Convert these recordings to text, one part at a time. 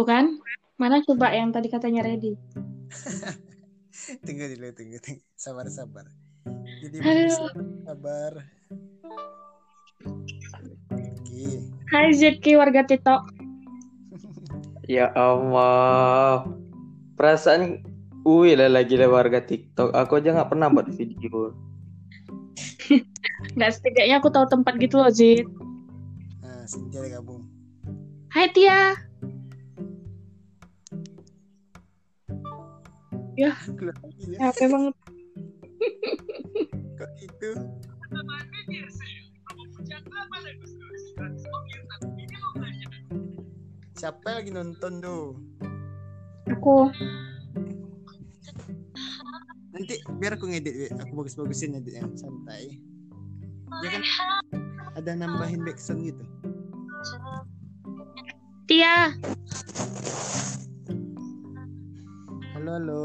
Tuh kan? Mana coba yang tadi katanya ready? tunggu dulu, tunggu, tunggu. Sabar, sabar. Jadi Aduh. sabar. Oke. Hai Zeki warga TikTok. Ya Allah. Perasaan Uwi lah lagi lah warga TikTok. Aku aja nggak pernah buat video. Nggak setidaknya aku tahu tempat gitu loh, Zit. Nah, Cynthia gabung. Hai Tia. Ya, ya. capek banget. Kok gitu? Siapa lagi nonton tuh? Aku Nanti biar aku ngedit, aku bagus-bagusin editnya, santai. Ya kan ada nambahin backsound gitu. Tia. Halo, halo.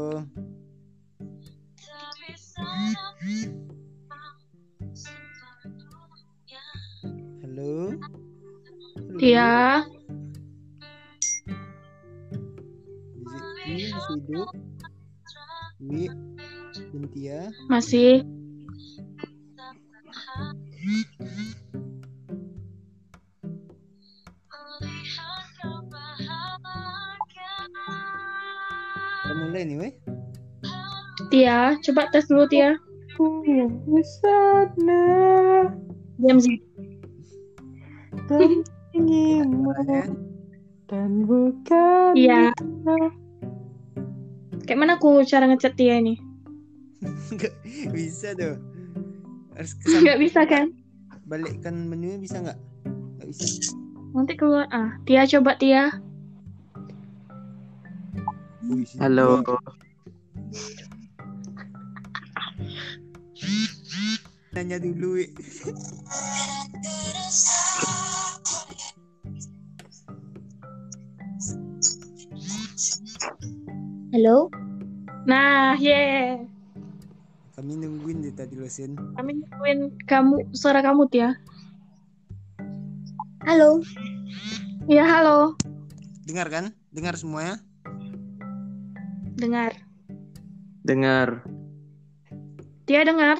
Halo. Wi masih hidup? Wi, Cynthia. Masih. Mulai nih, weh. Tia, coba tes dulu Tia. Di sana ingin Suaranya. dan bukan. Iya. Kayak mana aku cara ngechat Tia ini? Nggak bisa tuh. Harus ke Nggak bisa kan? balikkan menu bisa nggak? Nggak bisa. Nanti keluar. Ah, Tia coba Tia. Halo. Nanya dulu. Halo, Nah, ye. Kami nungguin deh tadi losin. Kami nungguin kamu suara kamu Tia. halo. Iya, halo. Dengar kan? Dengar semuanya? Dengar. Dengar. Tia dengar.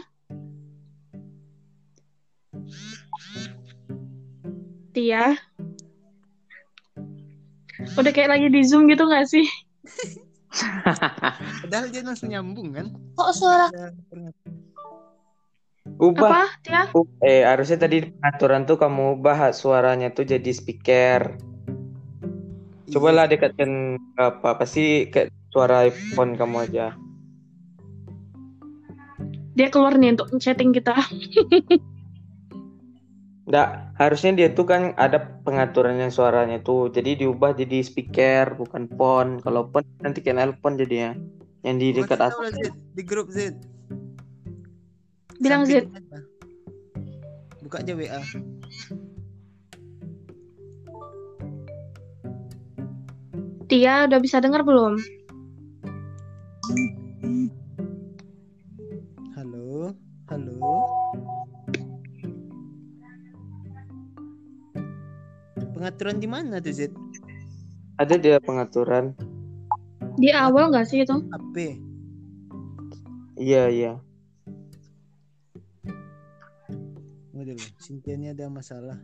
Tia. Udah kayak lagi di Zoom gitu gak sih? Padahal dia langsung nyambung kan? Kok suara. Ubah. Apa, Tia? Eh, harusnya tadi di pengaturan tuh kamu ubah suaranya tuh jadi speaker. Cobalah dekatkan apa pasti kayak suara iPhone kamu aja. Dia keluar nih untuk chatting kita. Nggak, harusnya dia tuh kan ada pengaturannya suaranya tuh. Jadi diubah jadi speaker bukan phone. Kalau phone nanti kayak nelpon jadinya. Yang di dekat atas. Zid. Di grup Z. Bilang mana? Buka aja WA. Tia udah bisa dengar belum? Halo, halo. Pengaturan di mana tuh Z? Ada dia pengaturan. Di awal gak sih itu? HP. Iya, iya. Tunggu dulu. Cynthia ini ada masalah.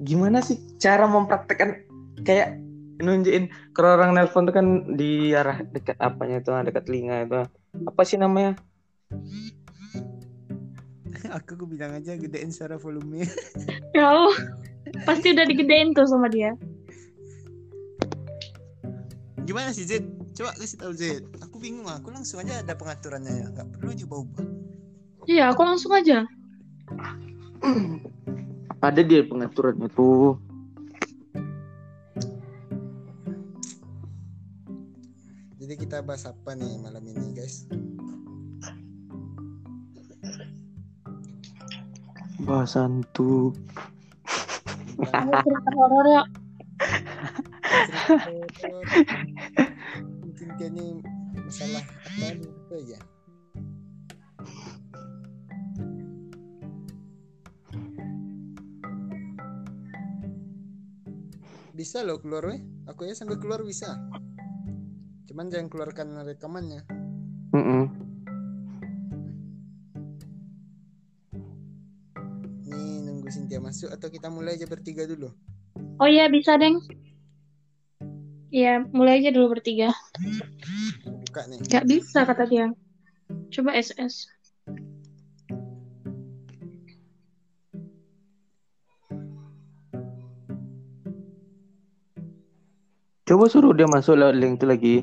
Gimana sih cara mempraktekkan kayak nunjukin ke orang nelpon tuh kan di arah dekat apanya tuh dekat telinga itu apa sih namanya Aku aku bilang aja gedein suara volume. Ya Allah. Pasti udah digedein tuh sama dia. Gimana sih Z? Coba kasih tahu Z. Aku bingung. Aku langsung aja ada pengaturannya ya. Gak perlu diubah-ubah. Iya, aku langsung aja. ada dia pengaturannya tuh Jadi kita bahas apa nih malam ini guys? bahasan tuh Kamu cerita horor ya. Mungkin ini masalah apa nih itu aja. Bisa loh keluar weh. Aku ya sampai keluar bisa. Cuman jangan keluarkan rekamannya. Mm-mm. Nih nunggu Cynthia masuk atau kita mulai aja bertiga dulu. Oh iya bisa deng. Iya mulai aja dulu bertiga. Buka nih. Gak bisa kata dia. Coba SS. Coba suruh dia masuk lewat link itu lagi.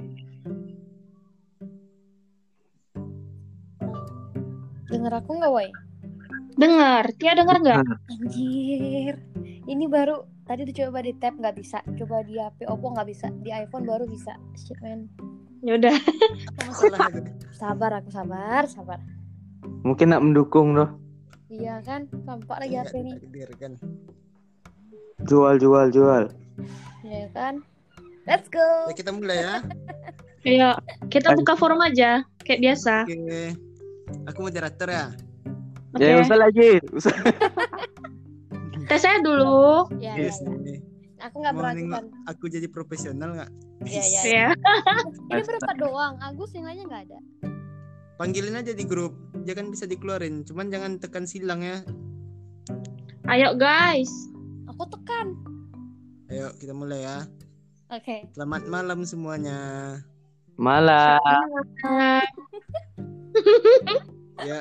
Dengar aku nggak, woi? Dengar, Tia dengar nggak? Anjir. Ini baru tadi tuh coba di tab nggak bisa, coba di HP Oppo nggak bisa, di iPhone baru bisa. Shit man. Ya udah. Apa masalahnya? Sabar aku sabar, sabar. Mungkin nak mendukung loh. Iya kan, tampak lagi HP ini, ditakdirkan. Jual, jual, jual. ya kan? Let's go. Ya kita mulai ya. Ayo, kita buka forum aja kayak biasa. Oke. Aku moderator ya. Oke. Ya usah lagi. Usah. Tes saya dulu. Ya, ya, Yes, ya. nih. Aku nggak nengok aku jadi profesional nggak? Iya, iya. Ya. Ini berempat doang. Agus yang lainnya nggak ada. Panggilin aja di grup. Jangan bisa dikeluarin. Cuman jangan tekan silang ya. Ayo guys. Aku tekan. Ayo kita mulai ya. Oke. Selamat malam semuanya. Malah. Ah, Ya.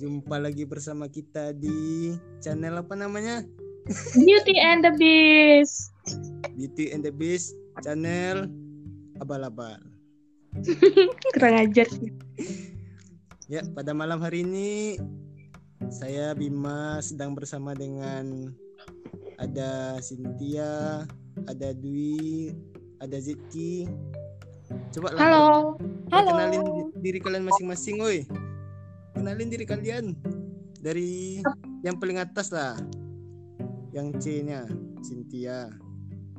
Jumpa lagi bersama kita di channel apa namanya? Beauty and the Beast. Beauty and the Beast channel abal-abal. Kurang ajar sih. Ya, pada malam hari ini saya Bima sedang bersama dengan ada Cynthia, ada Dwi, ada Ziki. Coba lah Halo. Halo. kenalin di- diri kalian masing-masing, woi. Kenalin diri kalian dari yang paling atas lah. Yang C-nya Cynthia.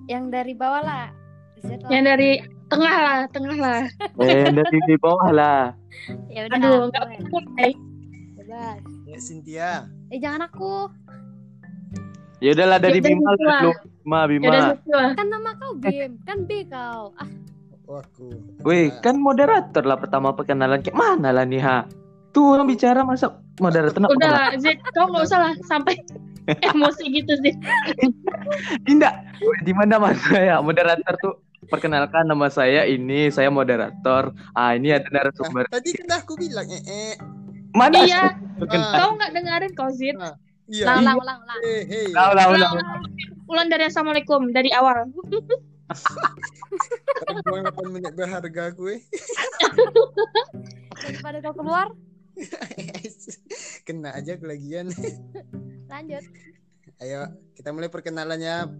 Yang dari bawah lah. Z lah. Yang dari tengah lah, tengah lah. Eh, dari di bawah lah. Ya udah. Aduh, nggak boleh. mulai. Bebas. Ya Cynthia. Eh jangan aku. Ya udahlah dari Ya udah, Bima lah. dulu. Bima, Ya Bima. Kan nama kau Bim. Kan B kau. Ah, Oh aku. Weh, kan moderator lah pertama perkenalan. Kayak mana lah nih, ha? Tuh orang bicara masa moderator nak Udah perkenalan? lah, Z, kau nggak usah lah sampai emosi gitu sih. Tidak. Di mana mas saya? Moderator tuh perkenalkan nama saya ini, saya moderator. Ah, ini ada narasumber. tadi kan aku bilang eh, eh. Mana? Iya, kau nggak dengerin kau Zid. Iya. ulang, ulang, ulang, ulang. Eh, hey. Ulang, ulang, ulang. Ulang dari assalamualaikum dari awal. Buang 8 menit berharga aku eh. Daripada kau keluar, Kena aja kelagian. lanjut. Ayo, kita mulai perkenalannya.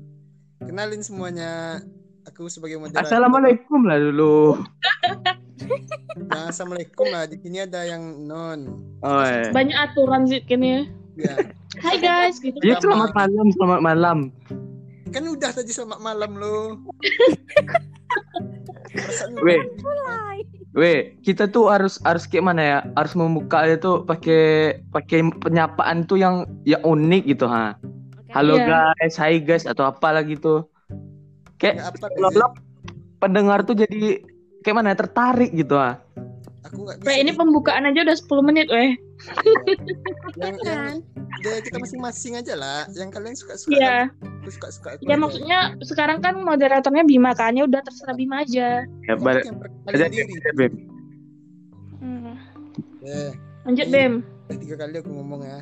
Kenalin semuanya. Aku sebagai moderator. Assalamualaikum lah dulu. Nah, Assalamualaikum lah. Di sini ada yang non. Oh, eh. Banyak aturan Zid kini. Ya. Hai guys, gitu. Ya, selamat malam, selamat malam. Kan udah tadi selamat malam lo. Weh. Weh, kita tuh harus harus kayak mana ya? Harus membuka itu pakai pakai penyapaan tuh yang yang unik gitu ha. Halo Iya. guys, hai guys atau apa lah gitu. Kayak lap-lap pendengar tuh jadi kayak mana ya, tertarik gitu ha. Aku nggak bisa. Weh, ini pembukaan aja udah 10 menit, weh. Yang, yang Kan? ya kita masing-masing aja lah. Yang kalian suka-suka. Iya. Aku suka-suka. aku Ya aja. maksudnya sekarang kan moderatornya Bima kan, ya udah terserah Bima aja. Ya, perkenalin aja diri. Beb. Hmm. Eh, Lanjut, Bem. udah tiga kali aku ngomong ya.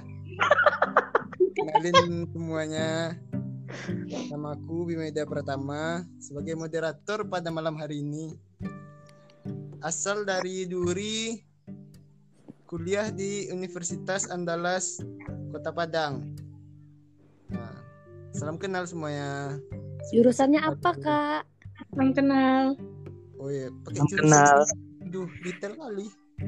Kenalin semuanya. Nama aku Bimeda Pratama sebagai moderator pada malam hari ini. Asal dari Duri, kuliah di Universitas Andalas Kota Padang. Nah, salam kenal semuanya. Jurusannya apa, Kak? Salam kenal. Oh iya, pakai jurusan kenal. Duh, detail kali.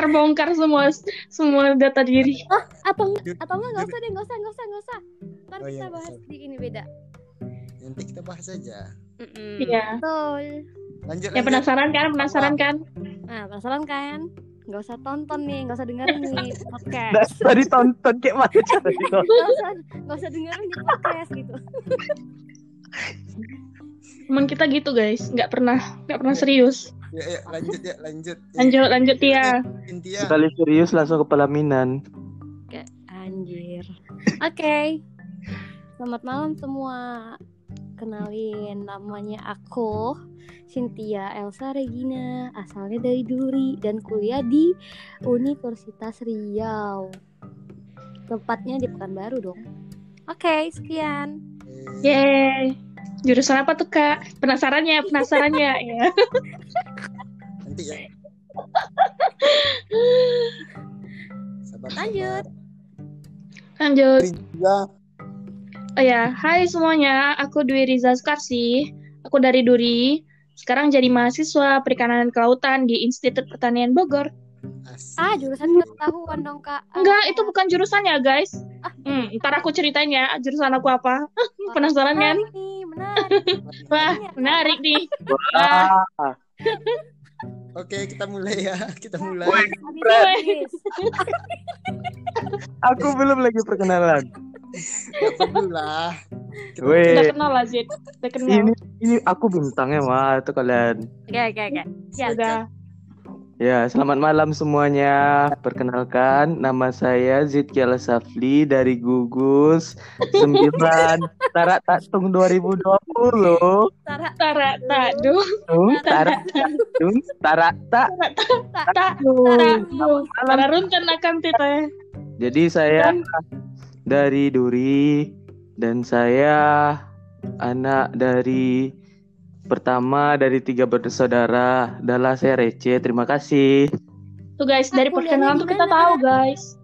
Terbongkar semua semua data diri. Atau enggak? Jur- Atau enggak? Enggak jur- usah deh, enggak usah, enggak usah, enggak usah. Ntar Oh, kita iya, bahas di ini beda. Nanti kita bahas aja. Iya. Betul. Lanjut Ya lanjut. penasaran kan? Penasaran kan? Nah, penasaran kan? nggak usah tonton nih nggak usah dengerin nih Nggak podcast usah ditonton kayak mana cara ditonton. nggak usah nggak usah dengerin di podcast gitu Emang kita gitu guys, nggak pernah nggak pernah serius. Ya, ya, lanjut ya, lanjut. Ya, Lanjut lanjut ya. Cynthia. Sekali serius langsung ke pelaminan. Kayak anjir oke selamat malam semua kenalin namanya aku Cynthia Elsa Regina asalnya dari Duri dan kuliah di Universitas Riau tepatnya di Pekanbaru dong oke sekian Eh, Yeay. Jurusan apa tuh kak? Penasarannya, penasarannya ya. nanti ya. Sabar, Lanjut. Lanjut. Ya, Oh ya, hai semuanya. Aku Dwi Riza Sukarsi. Aku dari Duri. Sekarang jadi mahasiswa perikanan dan kelautan di Institut Pertanian Bogor. asik. ah jurusan pengetahuan dong kak Ah, Enggak, itu bukan jurusannya, guys. Hmm, ntar aku ceritain ya jurusan aku apa. Penasaran kan? menarik nih menarik Wah, menarik nih. Wah, Ah, Oke, kita mulai ya. Kita mulai. Aku belum lagi perkenalan. Gak perlu lah. Weh, udah kenal lah, Zid. Udah kenal. ini ini aku bintangnya mah itu kalian. oke oke oke ya Udah. Ya, selamat malam semuanya. Perkenalkan, nama saya Zidkial Safli dari Gugus 9 Tarak Tatung 2020. Tara Tara, tak, duh. Tung, Tarak Tatung, Tarak Tak. Tak, tak, duh. Tara runten akan tita. Jadi saya dari Duri dan saya anak dari pertama dari tiga bersaudara. Adalah saya Rece. Terima kasih. Tuh guys, dari Aku perkenalan tuh kita tahu guys.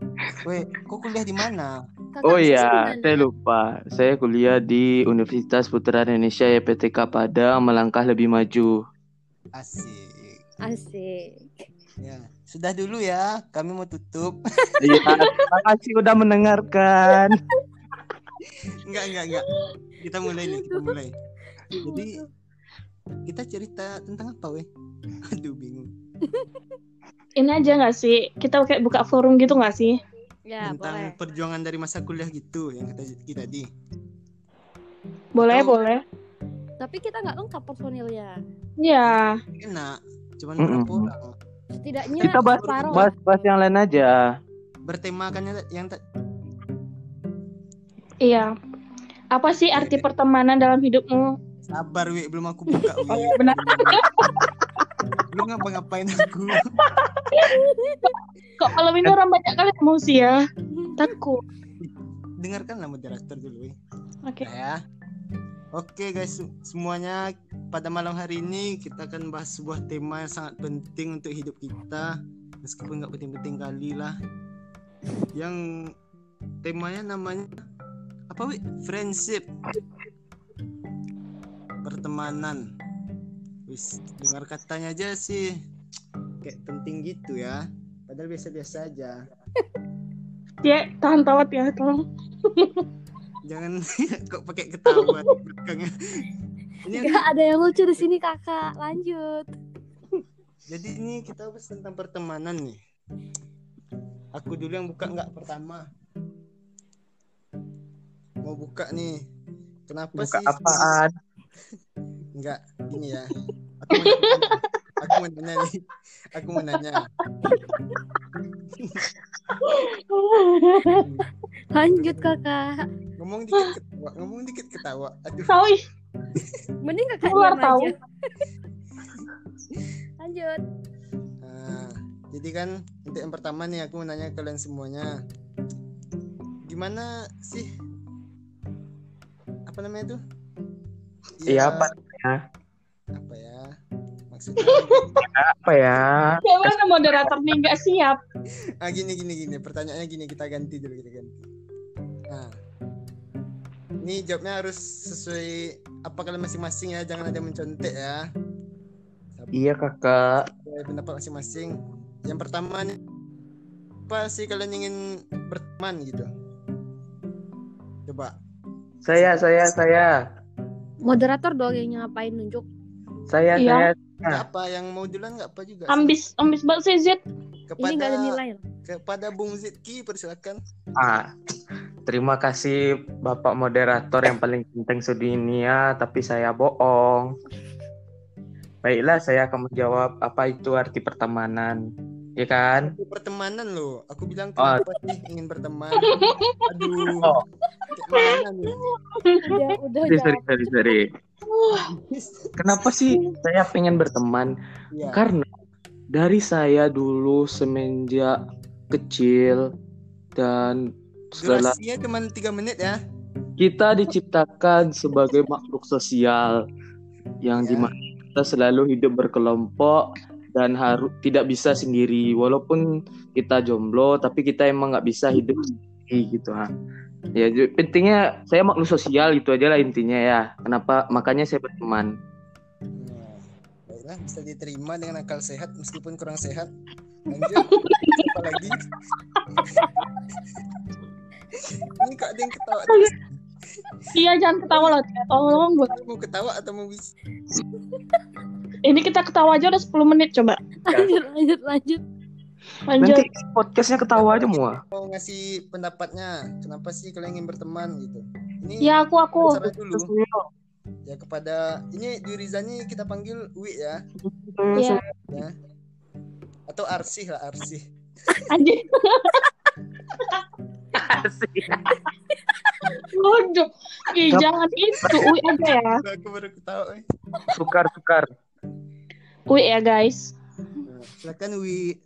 Weh, kok kuliah di mana? Kakak Oh iya, saya lupa. Saya kuliah di Universitas Putra Indonesia YPTK Padang, melangkah lebih maju. Asik. asik Ya, sudah dulu ya. Kami mau tutup. Iya, terima kasih udah mendengarkan. enggak, enggak, enggak. Kita mulai nih, kita mulai. Jadi kita cerita tentang apa, weh? Aduh, bingung. Ini aja nggak sih? Kita kayak buka forum gitu nggak sih? ya tentang boleh perjuangan dari masa kuliah gitu yang kata kita di. Boleh, Atau- boleh. tapi kita nggak lengkap personilnya Ya, Enak. Cuman Mm-mm. berapa orang? Setidaknya Kita bahas, separuh bahas, bahas yang lain aja. Bertemakannya yang tak iya. Apa sih arti pertemanan dalam hidupmu? sabar, weh. Belum aku buka, Oh, weh. iya, benar. Belum ngapa-ngapain aku. Kok malam ini orang banyak kali emosi ya? Takut. Dengarkanlah moderator dulu, weh. Oke. Nah, ya. Oke guys, se- semuanya pada malam hari ini kita akan bahas sebuah tema yang sangat penting untuk hidup kita, meskipun nggak penting-penting kali lah. Yang temanya namanya apa wi? Friendship, pertemanan. Wis dengar katanya aja sih kayak penting gitu ya. Padahal biasa-biasa aja. Ya, tahan tawat ya, tolong. Jangan kok pakai ketawa belakangnya. Ini nggak ada yang lucu di sini kakak lanjut Jadi ini kita bahas tentang pertemanan nih. Aku dulu yang buka nggak pertama. Mau buka nih. Kenapa Buka sih? apaan? Enggak, gini ya. Aku mau nanya, aku mau nanya nih. Aku mau nanya. lanjut kakak Ngomong dikit ketawa, ngomong dikit ketawa. Aduh. Ih, mending kakak Keluar diam tahu. aja lanjut Nah, jadi kan untuk yang pertama nih aku mau nanya kalian semuanya. Gimana sih? Apa namanya tuh? Iya, apa? Apa ya? Maksudnya Apa ya? gimana moderator nih nggak siap? ah gini gini gini pertanyaannya gini kita ganti dulu kita ganti nah ini jawabnya harus sesuai apa kalian masing-masing ya jangan ada yang mencontek ya Iya kakak. pendapat masing-masing yang pertama nih apa sih kalian ingin berteman gitu coba Saya, saya, saya. moderator dong yang ngapain nunjuk Saya, Iya. saya. Nggak apa yang mau duluan nggak apa juga sih. Ambis, ambis banget sih Zid. kepada Ini nggak ada nilai loh. kepada Bung Zidki persilakan. Ah, terima kasih Bapak moderator yang paling penting sedunia, tapi saya bohong. Baiklah, saya akan menjawab apa itu arti pertemanan. Ya kan? Itu pertemanan loh. Aku bilang Oh. kenapa sih ingin berteman? Aduh. Oh. Kayak mana nih? Udah, udah Sorry, sorry, sorry, sorry. Kenapa sih saya pengen berteman? Iya. Karena dari saya dulu semenjak kecil dan Durasinya cuma tiga menit ya. kita diciptakan sebagai makhluk sosial yang Ya. di mana kita selalu hidup berkelompok dan harus tidak bisa sendiri walaupun kita jomblo tapi kita emang nggak bisa hidup sendiri gitu ha. ya pentingnya saya makhluk sosial itu aja lah intinya ya kenapa makanya saya berteman Nah, baiklah bisa diterima dengan akal sehat meskipun kurang sehat. Lanjut. Apa lagi? Ini kok ada yang ketawa terus. Iya jangan ketawa loh. Tolong buat. Mau ketawa atau mau bis? Ini kita ketawa aja udah 10 menit coba. Lanjut, lanjut, lanjut. Lanjut. nanti podcastnya ketawa aja semua Mau ngasih pendapatnya. Kenapa sih kalian ingin berteman gitu? Ini Ya aku aku. dulu. Ya kepada ini di Rizani kita panggil Wi ya. Iya. ya. Atau Arsih lah Arsih. Anjir. Waduh. Gap- jangan itu. Ui aja ya. Aku baru ketawa. sukar sukar Ui ya guys. Silakan Wi.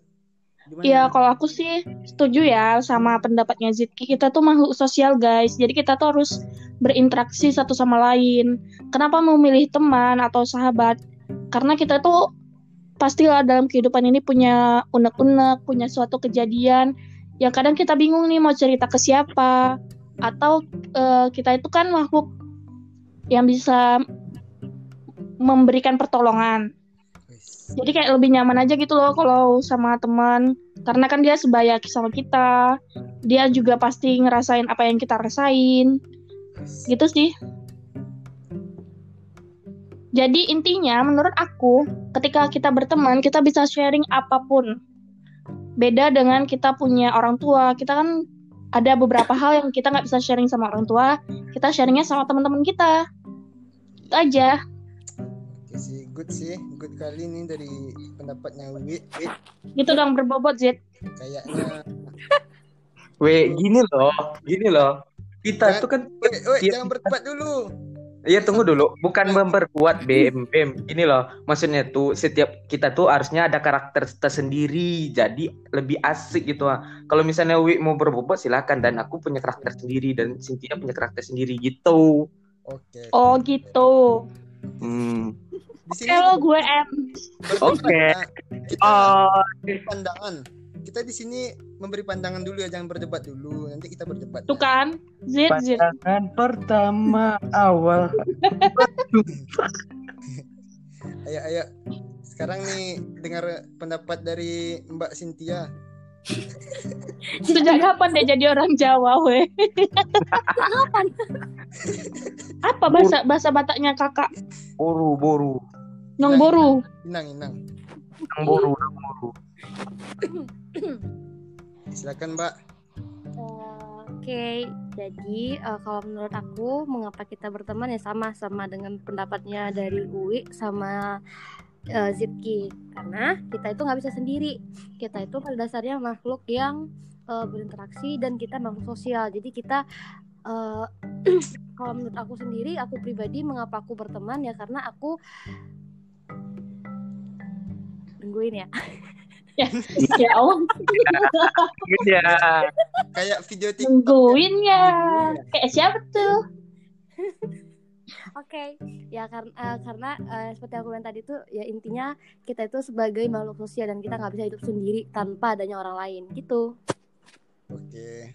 Gimana? Iya, kalau aku sih setuju ya sama pendapatnya Zidki. Kita tuh makhluk sosial, guys. Jadi kita tuh harus berinteraksi satu sama lain. Kenapa memilih teman atau sahabat? Karena kita tuh pastilah dalam kehidupan ini punya unek-unek, punya suatu kejadian yang kadang kita bingung nih mau cerita ke siapa. Atau eh, kita itu kan makhluk yang bisa memberikan pertolongan. Jadi kayak lebih nyaman aja gitu loh kalau sama teman. Karena kan dia sebaya sama kita. Dia juga pasti ngerasain apa yang kita rasain. Gitu sih. Jadi intinya menurut aku ketika kita berteman kita bisa sharing apa pun. Beda dengan kita punya orang tua. Kita kan ada beberapa hal yang kita nggak bisa sharing sama orang tua. Kita sharingnya sama teman-teman kita. Itu aja. Oke sih, good sih, good kali nih dari pendapatnya Wi. Wi, Gitu dong berbobot Zid. kayaknya. Weh, gini loh, gini loh. Kita Jangan- tuh kan Iya. jangan berdebat dulu. Iya tunggu dulu, bukan memperkuat BM BM. Ini loh, maksudnya tuh setiap kita tuh harusnya ada karakter tersendiri, jadi lebih asik gitu. ah. Kalau misalnya Wi mau berbobot silakan dan aku punya karakter sendiri dan Cynthia punya karakter sendiri gitu. Oke. Oh gitu. Hmm. Di sini Kalau gue M. Oke. Kita Oh, pandangan. Kita di sini memberi pandangan dulu ya, jangan berdebat dulu. Nanti kita berdebat. Tuh kan, Zid. pandangan pertama awal. Ayo, ayo. Sekarang nih dengar pendapat dari Mbak Cynthia. Sejak kapan dia jadi orang Jawa, weh? Apa bahasa bahasa Bataknya kakak? Boru, boru, Nong boru. Inang, inang. yang boru, yang boru. Silakan Mbak. Oke, jadi eh, kalau menurut aku mengapa kita berteman ya sama sama dengan pendapatnya dari Uwi sama eh, Zidki karena kita itu nggak bisa sendiri. Kita itu pada dasarnya makhluk yang eh, berinteraksi dan kita makhluk sosial. Jadi kita eh, kalau menurut aku sendiri, aku pribadi mengapa aku berteman ya karena aku tungguin ya. Ya Allah, Ya. Kayak video TikTok. nungguin ya. Kayak siapa tuh? Oke, ya karena karena eh, seperti aku bilang tadi tuh ya intinya kita itu sebagai makhluk sosial dan kita nggak bisa hidup sendiri tanpa adanya orang lain gitu. Oke.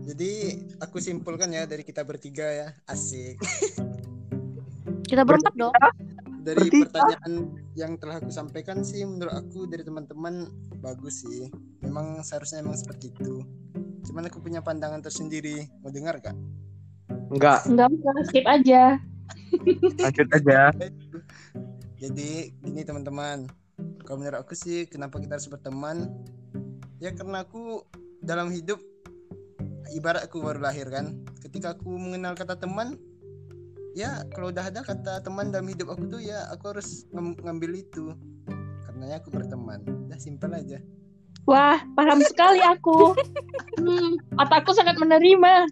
Jadi aku simpulkan ya dari kita bertiga ya. Asik. Kita berempat dong. Dari Bertiga? pertanyaan yang telah aku sampaikan sih menurut aku dari teman-teman bagus sih. Memang seharusnya memang seperti itu. Cuman aku punya pandangan tersendiri. Mau dengar gak? Enggak, Enggak usah, skip aja. lanjut aja. Jadi gini teman-teman. kalau menurut aku sih kenapa kita harus berteman ya karena aku dalam hidup ibarat aku baru lahir kan ketika aku mengenal kata teman ya kalau udah ada kata teman dalam hidup aku tuh ya aku harus ngam- ngambil itu. Karena aku berteman. Udah simpel aja. Wah, paham sekali aku. Hmm, otakku sangat menerima.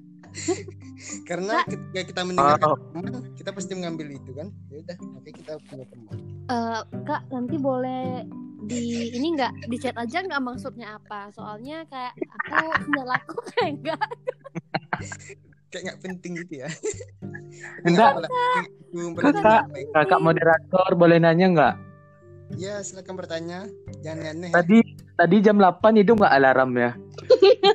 karena ketika kita mendengar Oh. kata teman kita pasti mengambil itu kan? Ya udah makanya kita punya teman. Eh, kak nanti boleh di ini nggak? Di chat aja nggak maksudnya apa? Soalnya kayak aku sinyal aku kayak enggak kayak nggak penting gitu ya Enggak. Berani Kakak, menyampaikan. kakak moderator boleh nanya nggak? ya silakan bertanya jangan aneh ya. Tadi tadi jam 8 hidup nggak alarm ya?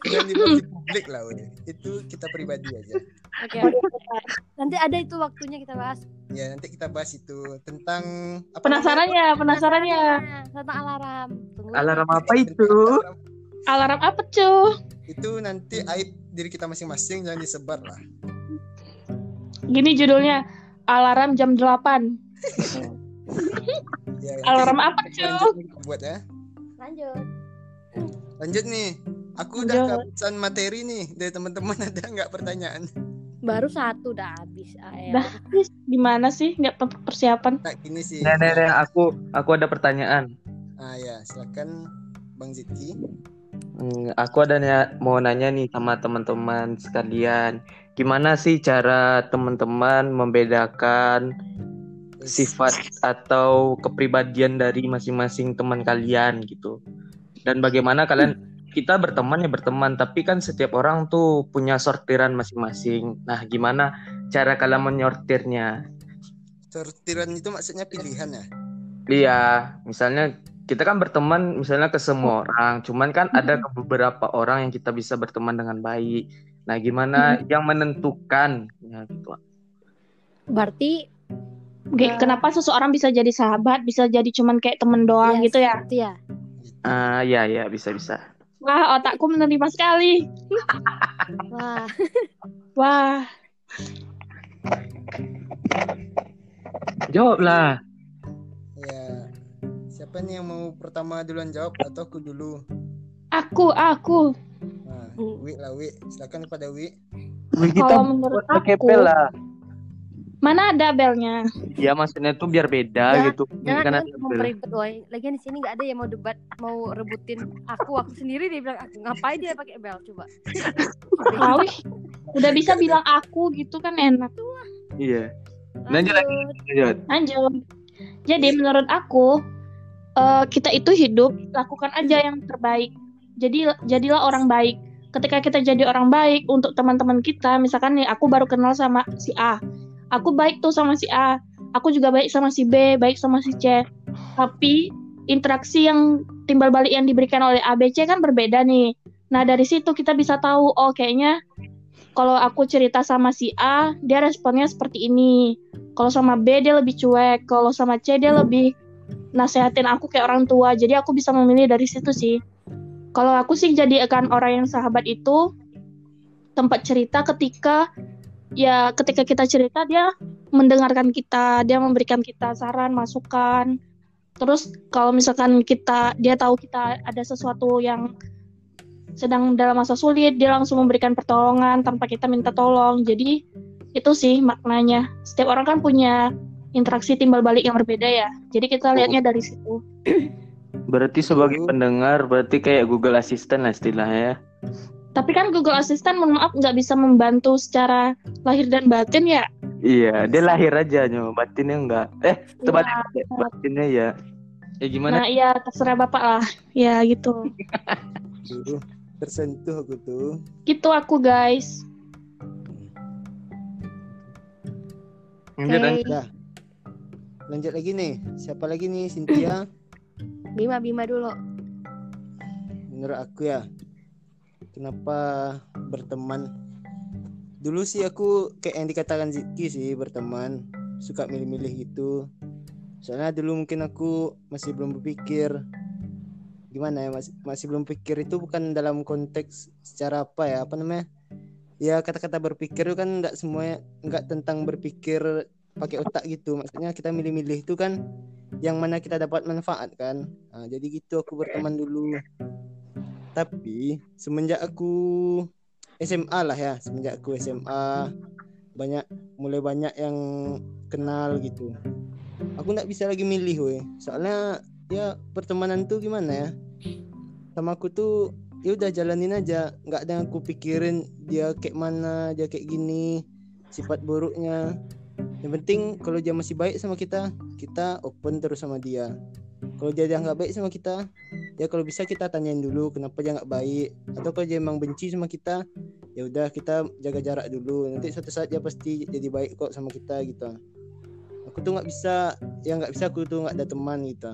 jangan dibahas di publik lah udah itu kita pribadi aja oke nanti ada itu waktunya kita bahas ya nanti kita bahas itu tentang apa Penasarannya, penasarannya. tentang alarm Tunggu. Alarm apa itu? Alarm apa cuy? itu nanti aib diri kita masing-masing jangan disebar lah Gini judulnya, alarm jam 8. ya, nanti Alarm apa cuy? buat ya lanjut lanjut nih aku udah Lanjut. kehabisan materi nih dari teman-teman ada nggak pertanyaan baru satu udah habis. Dah, gimana sih? Nggak per- persiapan. nah ini sih nih, nih, aku aku ada pertanyaan. ah ya silakan bang Ziki Hmm, aku ada nanya- mau nanya nih sama teman-teman sekalian. Gimana sih cara teman-teman membedakan sifat atau kepribadian dari masing-masing teman kalian gitu? Dan bagaimana kalian kita berteman ya berteman, tapi kan setiap orang tuh punya sortiran masing-masing. Nah, gimana cara kalian menyortirnya? sortiran itu maksudnya pilihan ya Iya, misalnya kita kan berteman misalnya ke semua orang, cuman kan ada beberapa orang yang kita bisa berteman dengan baik. Nah, gimana yang menentukan ya gitu. berarti Oke, kenapa seseorang bisa jadi sahabat, bisa jadi cuman kayak temen doang Iya, gitu ya? ya Ah, ya ya bisa bisa. Wah, otakku menerima sekali. wah Wah, Jawablah. Ya siapa nih yang mau pertama duluan jawab atau aku dulu aku, aku. nah. Wi lah Wi silakan kepada Wi Wih, Kalau menurut pakai aku- bel lah. Mana ada belnya? Ya maksudnya tuh biar beda Jangan- gitu. jangan Kan ada bel. memperibet woy lagian di sini nggak ada yang mau debat mau rebutin aku aku sendiri dia bilang aku ngapain dia pakai bel coba Awih, udah bisa bilang aku gitu kan enak. Iya. Lanjut lagi. Lanjut. Lanjut. Jadi menurut aku eh, kita itu hidup lakukan aja yang terbaik. Jadi jadilah orang baik. Ketika kita jadi orang baik untuk teman-teman kita, misalkan nih aku baru kenal sama si A. Aku baik tuh sama si A. Aku juga baik sama si B, baik sama si C. Tapi interaksi yang timbal balik yang diberikan oleh A, B, C kan berbeda nih. Nah, dari situ kita bisa tahu oh kayaknya kalau aku cerita sama si A, dia responnya seperti ini. Kalau sama B dia lebih cuek, kalau sama C dia lebih nasehatin aku kayak orang tua. Jadi aku bisa memilih dari situ sih. Kalau aku sih jadi akan orang yang sahabat itu tempat cerita ketika ya ketika kita cerita dia mendengarkan kita, dia memberikan kita saran, masukan. Terus kalau misalkan kita dia tahu kita ada sesuatu yang sedang dalam masa sulit, dia langsung memberikan pertolongan tanpa kita minta tolong. Jadi itu sih maknanya. Setiap orang kan punya interaksi timbal balik yang berbeda ya. Jadi kita lihatnya dari situ. Berarti sebagai pendengar berarti kayak Google Assistant lah istilahnya ya. Tapi kan Google Assistant mohon maaf nggak bisa membantu secara lahir dan batin ya. Iya, dia lahir aja nyo, batinnya enggak. Eh, terbalik Iya. batinnya ya. Ya gimana? Nah iya terserah bapak lah. Ya gitu. Tuh, tersentuh aku tuh Gitu aku guys. Lanjut. Lanjut lagi nih. Siapa lagi nih? Cynthia? Bima Bima dulu. Menurut aku ya kenapa berteman? Dulu sih aku kayak yang dikatakan Ziki sih berteman. Suka milih-milih gitu. Soalnya dulu mungkin aku masih belum berpikir gimana ya masih masih belum pikir itu bukan dalam konteks secara apa ya apa namanya? Ya kata-kata berpikir itu kan enggak semuanya enggak tentang berpikir pakai otak gitu. Maksudnya kita milih-milih itu kan yang mana kita dapat manfaat kan. Nah, jadi gitu aku berteman dulu. Tapi semenjak aku SMA lah ya semenjak aku SMA banyak mulai banyak yang kenal gitu. Aku nggak bisa lagi milih weh. Soalnya ya pertemanan tuh gimana ya? Sama aku tuh ya udah jalanin aja. Nggak ada yang aku pikirin dia kayak mana dia kayak gini sifat buruknya yang penting kalau dia masih baik sama kita kita open terus sama dia. Kalau dia nggak baik sama kita ya kalau bisa kita tanyain dulu kenapa dia nggak baik. Atau kalau dia emang benci sama kita ya udah kita jaga jarak dulu. Nanti suatu saat dia pasti jadi baik kok sama kita gitu. Aku tuh nggak bisa ya nggak bisa aku tuh nggak ada teman gitu.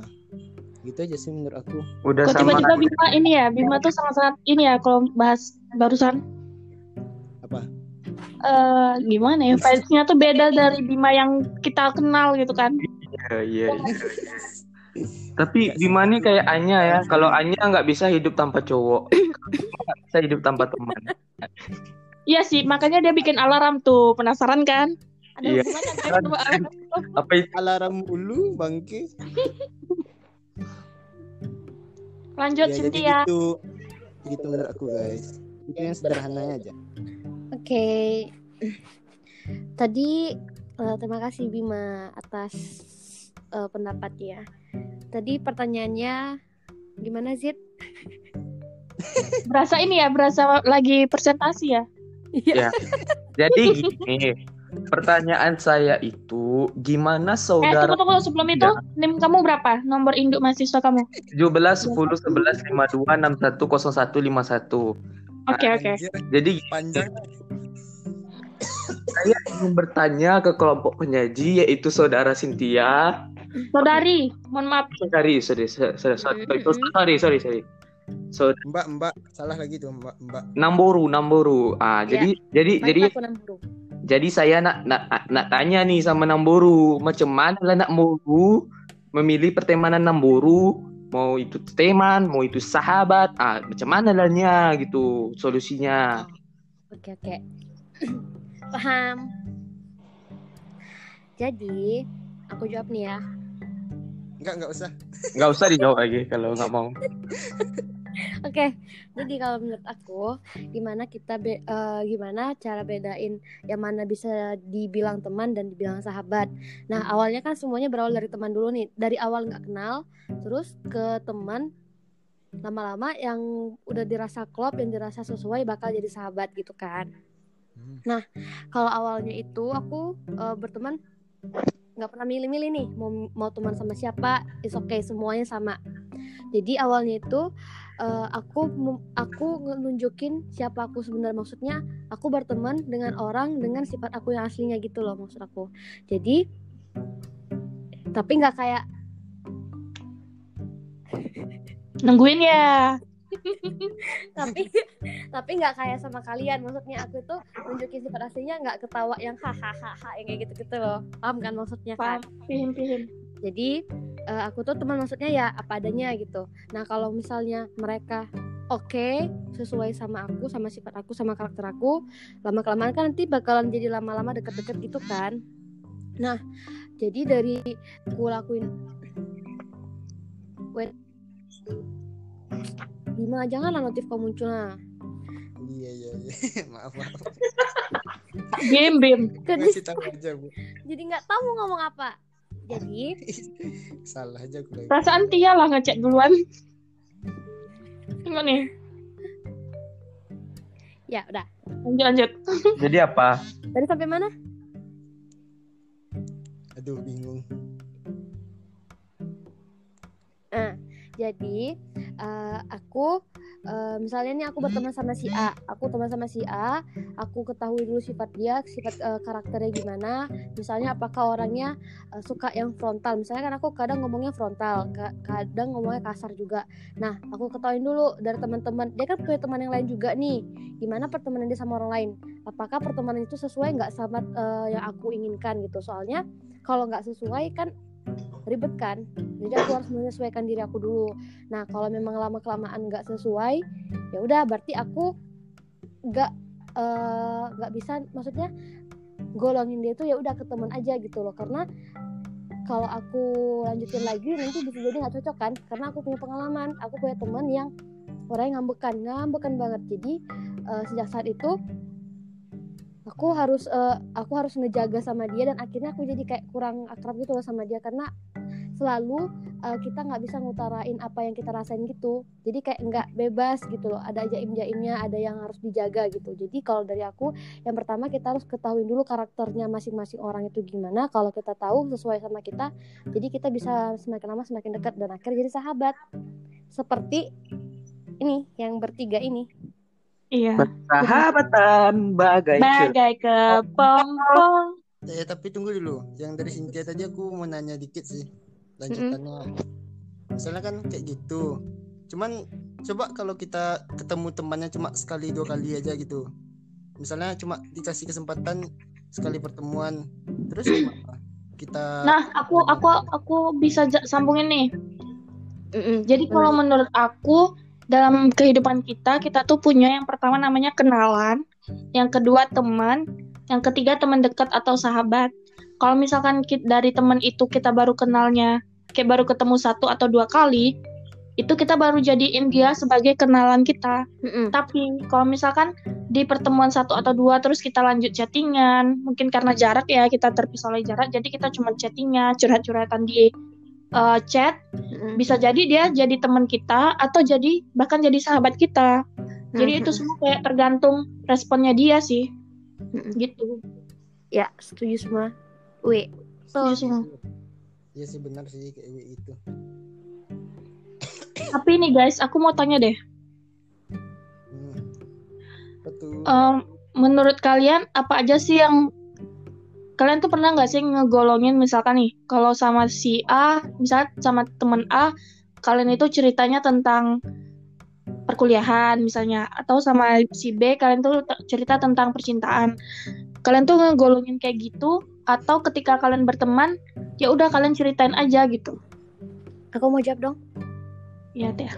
Gitu aja sih menurut aku. Udah Kok sama tiba-tiba Bima ini ya, Bima tuh sangat-sangat ini ya kalau bahas barusan. apa eh gimana ya, vibes-nya tuh beda dari Bima yang kita kenal gitu kan. Iya, iya, iya. Tapi Bima nih kayak Anya ya. Kalau Anya nggak bisa hidup tanpa cowok, nggak bisa hidup tanpa teman. Iya sih, makanya dia bikin alarm tuh. Penasaran kan? Ada Iya. alarm? Apa itu? alarm dulu bangke Lanjut ya Cynthia. gitu gitu menurut aku guys itu yang sederhananya aja Oke. Tadi eh, terima kasih Bima atas eh, pendapatnya. Tadi pertanyaannya gimana Zid? Berasa ini ya, berasa lagi presentasi ya. Ya. Jadi gini, pertanyaan saya itu gimana Eh, saudara tunggu tunggu sebelum itu, NIM kamu berapa? Nomor induk mahasiswa kamu? 17 10 11 52 61 01 51. Oke, oke. Anjir, Jadi panjang saya ingin bertanya ke kelompok penyaji yaitu saudara Cynthia. Saudari, mohon maaf. Sorry, sorry, sorry, sorry, sorry, sorry, sorry, sorry. So, mbak mbak salah lagi tuh mbak mbak Namboru, Namboru. Ah, Ya. jadi jadi jadi aku nambah. jadi saya nak nak nak tanya nih sama Namboru, macam mana lah nak Namboru memilih pertemanan Namboru, mau itu teman, mau itu sahabat, ah macam mana lah nya gitu solusinya. Oke oke. Paham. Jadi aku jawab nih ya. nggak nggak usah Nggak usah dijawab lagi kalau nggak mau. Oke, jadi kalau menurut aku, gimana kita be- eh, gimana cara bedain yang mana bisa dibilang teman dan dibilang sahabat. Nah, awalnya kan semuanya berawal dari teman dulu nih. Dari awal nggak kenal, terus ke teman, lama-lama yang udah dirasa klop, yang dirasa sesuai bakal jadi sahabat gitu kan. Hmm. Kalau awalnya itu aku eh, berteman nggak pernah milih-milih nih mau mau teman sama siapa, is okay semuanya sama. Jadi awalnya itu eh, aku aku nunjukin siapa aku sebenarnya. Maksudnya aku berteman dengan orang dengan sifat aku yang aslinya gitu loh maksud aku. Jadi tapi nggak kayak Nungguin ya. tapi tapi nggak kayak sama kalian. Maksudnya aku tuh nunjukin sifat aslinya nggak ketawa yang hahaha yang kayak gitu gitu loh. Paham kan maksudnya kan? Paham, paham. jadi eh, aku tuh teman maksudnya ya apa adanya gitu. Nah kalau misalnya mereka oke sesuai sama aku sama sifat aku sama karakter aku lama kelamaan kan nanti bakalan jadi lama-lama deket-deket gitu kan. Nah jadi dari aku lakuin wait Bima janganlah notif kamu muncul nah. Iya iya iya. Maaf maaf. Bim, Bim. Aja bu. Jadi nggak tahu mau ngomong apa jadi salah aja lagi Perasaan Tia lah ngecek duluan. Tengok nih. ya udah Lanjut, lanjut. Jadi apa? tadi sampai mana aduh bingung Nah, jadi eh, aku eh, misalnya nih aku berteman sama si A, aku teman sama si A, aku ketahui dulu sifat dia, sifat eh, karakternya gimana. Misalnya apakah orangnya eh, suka yang frontal. Misalnya kan aku kadang ngomongnya frontal, ka- kadang ngomongnya kasar juga. Nah, aku ketahuin dulu dari teman-teman. Dia kan punya teman yang lain juga nih. Gimana pertemanan dia sama orang lain? Apakah pertemanan itu sesuai nggak sama eh, yang aku inginkan gitu? Soalnya kalau nggak sesuai kan ribet kan? Jadi aku harus menyesuaikan diri aku dulu. Nah kalau memang lama kelamaan nggak sesuai ya udah berarti aku nggak eh, nggak bisa maksudnya golongin dia tuh ya udah ke teman aja gitu loh. Karena kalau aku lanjutin lagi nanti bisa jadi nggak cocok kan? Karena aku punya pengalaman aku punya teman yang orangnya ngambekan ngambekan banget. Jadi uh, sejak saat itu aku harus uh, aku harus ngejaga sama dia dan akhirnya aku jadi kayak kurang akrab gitu loh sama dia karena selalu uh, kita nggak bisa ngutarain apa yang kita rasain gitu. Jadi kayak nggak bebas gitu loh. Ada jaim jaimnya ada yang harus dijaga gitu. Jadi kalau dari aku yang pertama kita harus ketahui dulu karakternya masing-masing orang itu gimana. Kalau kita tahu sesuai sama kita jadi kita bisa semakin lama semakin dekat dan akhirnya jadi sahabat. Seperti ini yang bertiga ini Iya. Persahabatan bagai Bagai kepompong. Eh tapi tunggu dulu. Yang dari Cynthia tadi aku mau nanya dikit sih lanjutannya. Misalnya kan kayak gitu. Cuman coba kalau kita ketemu temannya cuma sekali dua kali aja gitu. Misalnya cuma dikasih kesempatan sekali pertemuan. Terus gimana? Kita Nah, aku aku aku bisa sambungin nih. Jadi kalau menurut aku dalam kehidupan kita kita tuh punya yang pertama namanya kenalan, yang kedua teman, yang ketiga teman dekat atau sahabat. Kalau misalkan ki- dari teman itu kita baru kenalnya kayak baru ketemu satu atau dua kali, itu kita baru jadiin dia sebagai kenalan kita. Mm-mm. Tapi kalau misalkan di pertemuan satu atau dua terus kita lanjut chattingan, mungkin karena jarak ya kita terpisah oleh jarak, jadi kita cuma chattingan, curhat-curhatan di uh, chat, bisa jadi dia jadi teman kita atau jadi bahkan jadi sahabat kita. Jadi itu semua kayak tergantung responnya dia sih, gitu. ya setuju semua W Setuju semua. Iya sih benar sih kayak itu. Tapi nih guys, aku mau tanya deh, Hmm. Betul. em, menurut kalian apa aja sih yang kalian tuh pernah nggak sih ngegolongin misalkan nih, kalau sama si A, misalnya sama temen A, kalian itu ceritanya tentang perkuliahan misalnya, atau sama si B kalian tuh cerita tentang percintaan. Kalian tuh ngegolongin kayak gitu, atau ketika kalian berteman, ya udah kalian ceritain aja gitu. aku mau jawab dong Ya teh.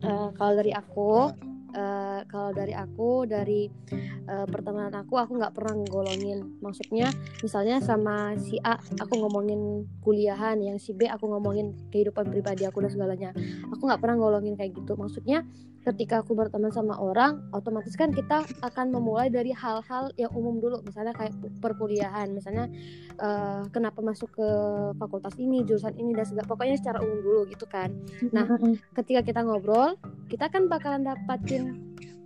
Eh, kalau dari aku eh, kalau dari aku dari eh, pertemanan aku aku nggak pernah ngolongin maksudnya misalnya sama si A aku ngomongin kuliahan yang si B aku ngomongin kehidupan pribadi aku dan segalanya. Aku nggak pernah ngolongin kayak gitu. Maksudnya ketika aku berteman sama orang otomatis kan kita akan memulai dari hal-hal yang umum dulu. Misalnya kayak perkuliahan misalnya eh, kenapa masuk ke fakultas ini jurusan ini dan segala pokoknya secara umum dulu gitu kan. Nah, ketika kita ngobrol kita kan bakalan dapatin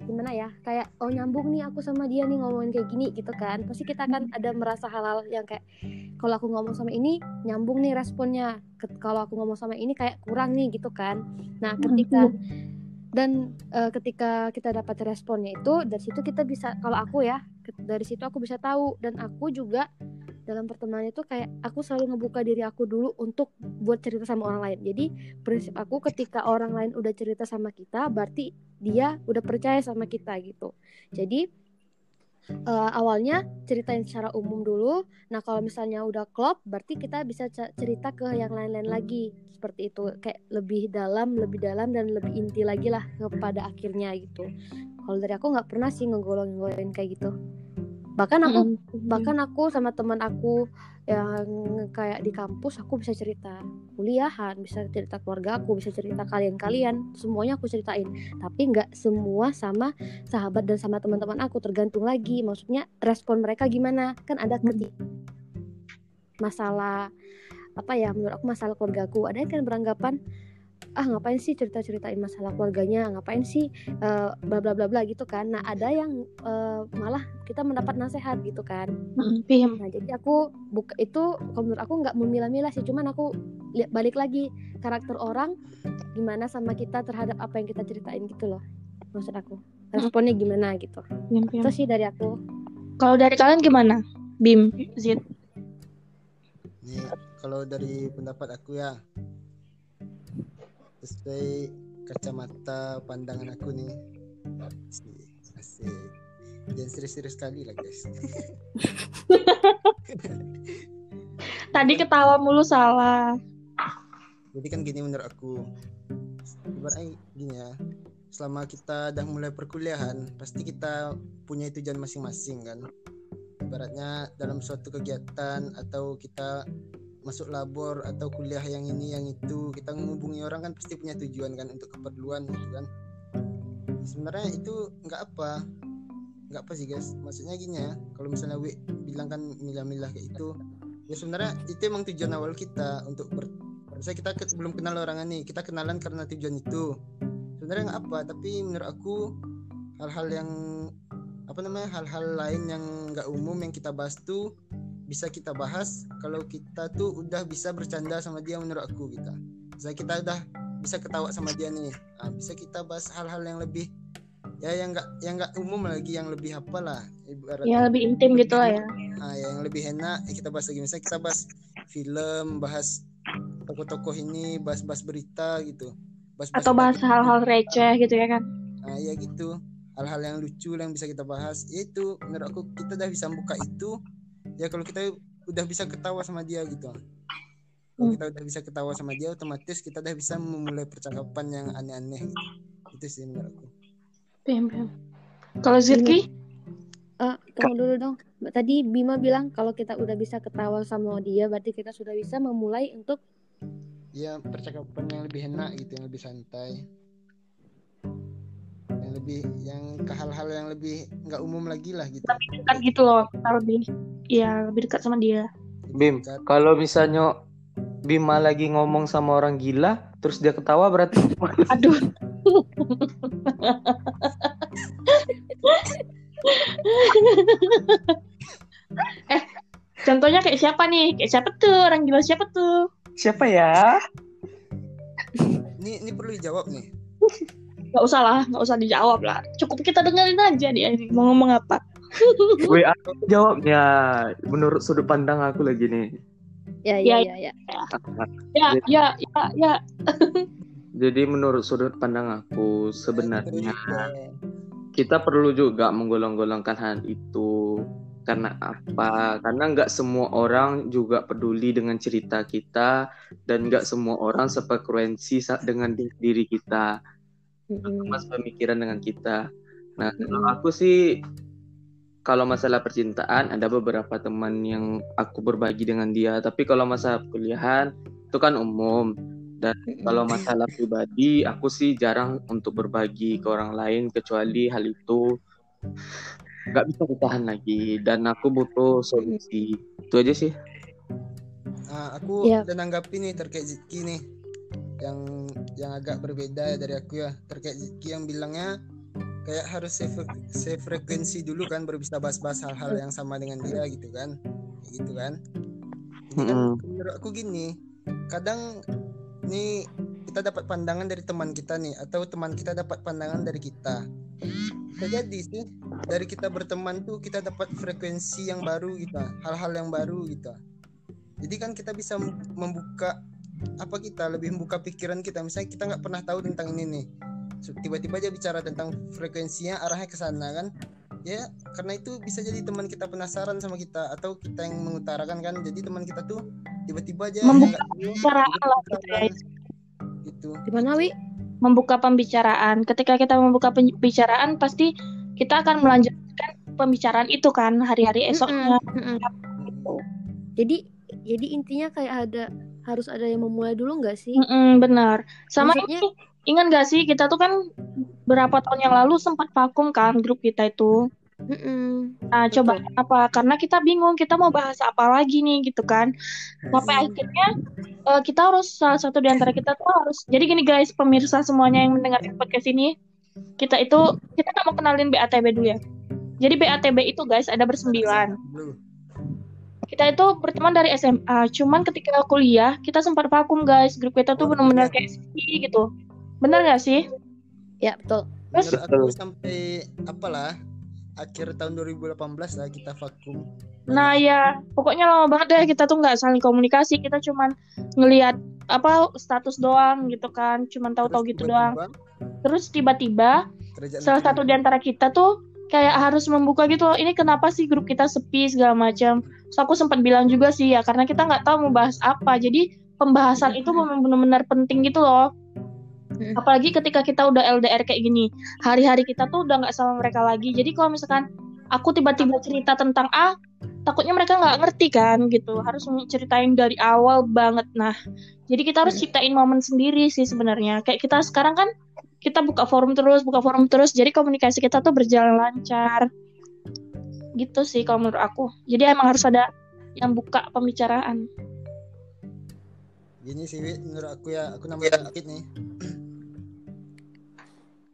gimana ya kayak oh nyambung nih aku sama dia nih ngomongin kayak gini gitu kan. Pasti kita kan ada merasa hal-hal yang kayak kalau aku ngomong sama ini nyambung nih responnya. Kalau aku ngomong sama ini kayak kurang nih gitu kan. Nah ketika dan eh, ketika kita dapat responnya itu dari situ kita bisa kalau aku ya dari situ aku bisa tahu. Dan aku juga dalam pertemanan itu kayak aku selalu ngebuka diri aku dulu untuk buat cerita sama orang lain. Jadi prinsip aku ketika orang lain udah cerita sama kita berarti dia udah percaya sama kita gitu. Jadi eh, awalnya ceritain secara umum dulu. Nah kalau misalnya udah klop berarti kita bisa cerita ke yang lain-lain lagi. Seperti itu. Kayak lebih dalam lebih dalam dan lebih inti lagi lah kepada akhirnya gitu. Kalau dari aku nggak pernah sih ngegolong-golongin kayak gitu bahkan aku bahkan aku sama teman aku yang kayak di kampus aku bisa cerita kuliahan bisa cerita keluarga aku bisa cerita kalian-kalian semuanya aku ceritain. Tapi nggak semua sama sahabat dan sama teman-teman aku tergantung lagi. Maksudnya respon mereka gimana? Kan ada ketika masalah apa ya menurut aku masalah keluarga aku. Ada yang kan beranggapan ah ngapain sih cerita ceritain masalah keluarganya ngapain sih eh, bla bla bla bla gitu kan nah ada yang eh, malah kita mendapat nasihat gitu kan Paham. Nah, jadi aku buka itu kalau menurut aku nggak memilah-milah sih, cuman aku lihat balik lagi karakter orang gimana sama kita terhadap apa yang kita ceritain gitu loh. Maksud aku. Responnya gimana gitu. Paham. Itu sih dari aku. Kalau dari kalian gimana? Bim, Zid. Nih, kalau dari pendapat aku ya sesuai kacamata pandangan aku nih. Asik. Asik. Jangan serius-serius sekali lah guys. Tadi ketawa mulu salah. Jadi kan gini menurut aku. Ibaratnya gini ya. Selama kita udah mulai perkuliahan, pasti kita punya tujuan masing-masing kan. ibaratnya dalam suatu kegiatan atau kita masuk labor atau kuliah yang ini yang itu. Kita menghubungi orang kan pasti punya tujuan kan untuk keperluan gitu kan. Sebenarnya itu nggak apa. Nggak apa sih guys. Maksudnya gini ya kalau misalnya W bilang kan milah-milah kayak itu ya sebenarnya itu emang tujuan awal kita untuk ber misalnya kita ke, belum kenal orang nih kita kenalan karena tujuan itu. Sebenarnya nggak apa tapi menurut aku hal-hal yang apa namanya hal-hal lain yang nggak umum yang kita bahas tuh bisa kita bahas kalau kita tuh udah bisa bercanda sama dia menurut aku kita misalnya kita udah bisa ketawa sama dia nih. Nah, bisa kita bahas hal-hal yang lebih ya yang nggak yang nggak umum lagi yang lebih apa lah ibarat Ya lebih intim gitu lah ya. nah, yang lebih enak ya kita bahas lagi. Misalnya kita bahas film bahas tokoh-tokoh ini bahas-bahas berita gitu. Bahas Atau bahas hal-hal receh gitu ya kan. nah ya gitu. Hal-hal yang lucu yang bisa kita bahas. Itu menurut aku kita udah bisa buka itu ya kalau kita udah bisa ketawa sama dia gitu kalau Hmm. kita udah bisa ketawa sama dia otomatis kita udah bisa memulai percakapan yang aneh-aneh gitu. itu sih menurut aku Paham, paham. Kalau Zirki? Eh, tunggu dulu dong. Tadi Bima bilang kalau kita udah bisa ketawa sama dia, berarti kita sudah bisa memulai untuk ya percakapan yang lebih enak gitu yang lebih santai yang lebih yang ke hal-hal yang lebih nggak umum lagi lah gitu Dekat gitu loh. Kita lebih, ya lebih dekat sama dia. Bim, kalau misalnya Bima lagi ngomong sama orang gila, terus dia ketawa berarti Aduh. eh, contohnya kayak siapa nih? Kayak siapa tuh? Orang gila siapa tuh? siapa ya? ini ini perlu dijawab nih Gak usah lah, gak usah dijawab lah. Cukup kita dengerin aja dia ini mau ngomong apa. Wih, aku jawabnya menurut sudut pandang aku lagi nih. ya Ya, ya ya ya. Ya, ya, ya, ya. Jadi menurut sudut pandang aku sebenarnya Ya. kita perlu juga menggolong-golongkan hal itu karena apa? Karena nggak semua orang juga peduli dengan cerita kita dan nggak semua orang sefrekuensi dengan di- diri kita, mas pemikiran dengan kita. Nah, kalau aku sih kalau masalah percintaan ada beberapa teman yang aku berbagi dengan dia, tapi kalau masalah kuliahan itu kan umum. Dan kalau masalah pribadi, aku sih jarang untuk berbagi ke orang lain kecuali hal itu nggak bisa bertahan lagi dan aku butuh solusi. Itu aja sih. Nah, aku Iya. udah nanggapi nih terkait Ziki nih yang yang agak berbeda ya dari aku ya terkait Ziki yang bilangnya kayak harus sefre- sefrekuensi dulu kan baru bisa bahas-bahas hal-hal yang sama dengan dia gitu kan. Kayak gitu kan. Jadi kan Mm-mm. menurut aku gini kadang nih kita dapat pandangan dari teman kita nih atau teman kita dapat pandangan dari kita. Bisa jadi sih dari kita berteman tuh kita dapat frekuensi yang baru gitu hal-hal yang baru gitu. Jadi kan kita bisa mem- membuka apa kita lebih membuka pikiran kita. Misalnya kita nggak pernah tahu tentang ini nih tiba-tiba dia bicara tentang frekuensinya arahnya ke sana kan ya karena itu bisa jadi teman kita penasaran sama kita atau kita yang mengutarakan kan jadi teman kita tuh tiba-tiba aja Membuka pembicaraan lah gitu ya. gitu Gimana Wi? Membuka pembicaraan. Ketika kita membuka pembicaraan, pasti kita akan melanjutkan pembicaraan itu kan hari-hari esoknya. Mm-mm, mm-mm. Jadi jadi intinya kayak ada harus ada yang memulai dulu nggak sih? Mm-mm, benar. Sama Maksudnya- ini, ingat gak sih kita tuh kan berapa tahun yang lalu sempat vakum kan grup kita itu. Mm-mm. Nah, Betul. coba apa? Karena kita bingung kita mau bahas apa lagi nih gitu kan. Sampai akhirnya eh, kita harus salah satu di antara kita tuh harus. Jadi gini guys, pemirsa semuanya yang mendengar podcast ini, kita itu kita nggak mau kenalin BATB dulu ya. Jadi BATB itu guys ada bersembilan. Kita itu berteman dari SMA. Cuman ketika kuliah kita sempat vakum guys. Grup kita tuh Oh, benar-benar iya. kayak sepi gitu. Bener gak sih? Ya betul. Terus- aku sampai apalah akhir tahun 2018 lah kita vakum Nah ya, pokoknya lama banget deh kita tuh nggak saling komunikasi. Kita cuman ngelihat apa status doang gitu kan. Cuman tahu-tahu Terus gitu doang. tiba-tiba Terus tiba-tiba kerajaan salah satu di antara kita tuh kayak harus membuka gitu loh. Ini kenapa sih grup kita sepi segala macam. So aku sempat bilang juga sih ya karena kita nggak tahu mau bahas apa. Jadi pembahasan itu memang benar-benar penting gitu loh. Hmm. Apalagi ketika kita udah LDR kayak gini, hari-hari kita tuh udah nggak sama mereka lagi. Jadi kalau misalkan aku tiba-tiba cerita tentang A takutnya mereka nggak ngerti kan gitu. Harus ceritain dari awal banget. Nah jadi kita harus ciptain momen sendiri sih sebenarnya. Kayak kita sekarang kan kita buka forum terus buka forum terus. Jadi komunikasi kita tuh berjalan lancar. Gitu sih kalau menurut aku. Jadi emang harus ada yang buka pembicaraan. Gini sih menurut aku ya aku namanya dikit nih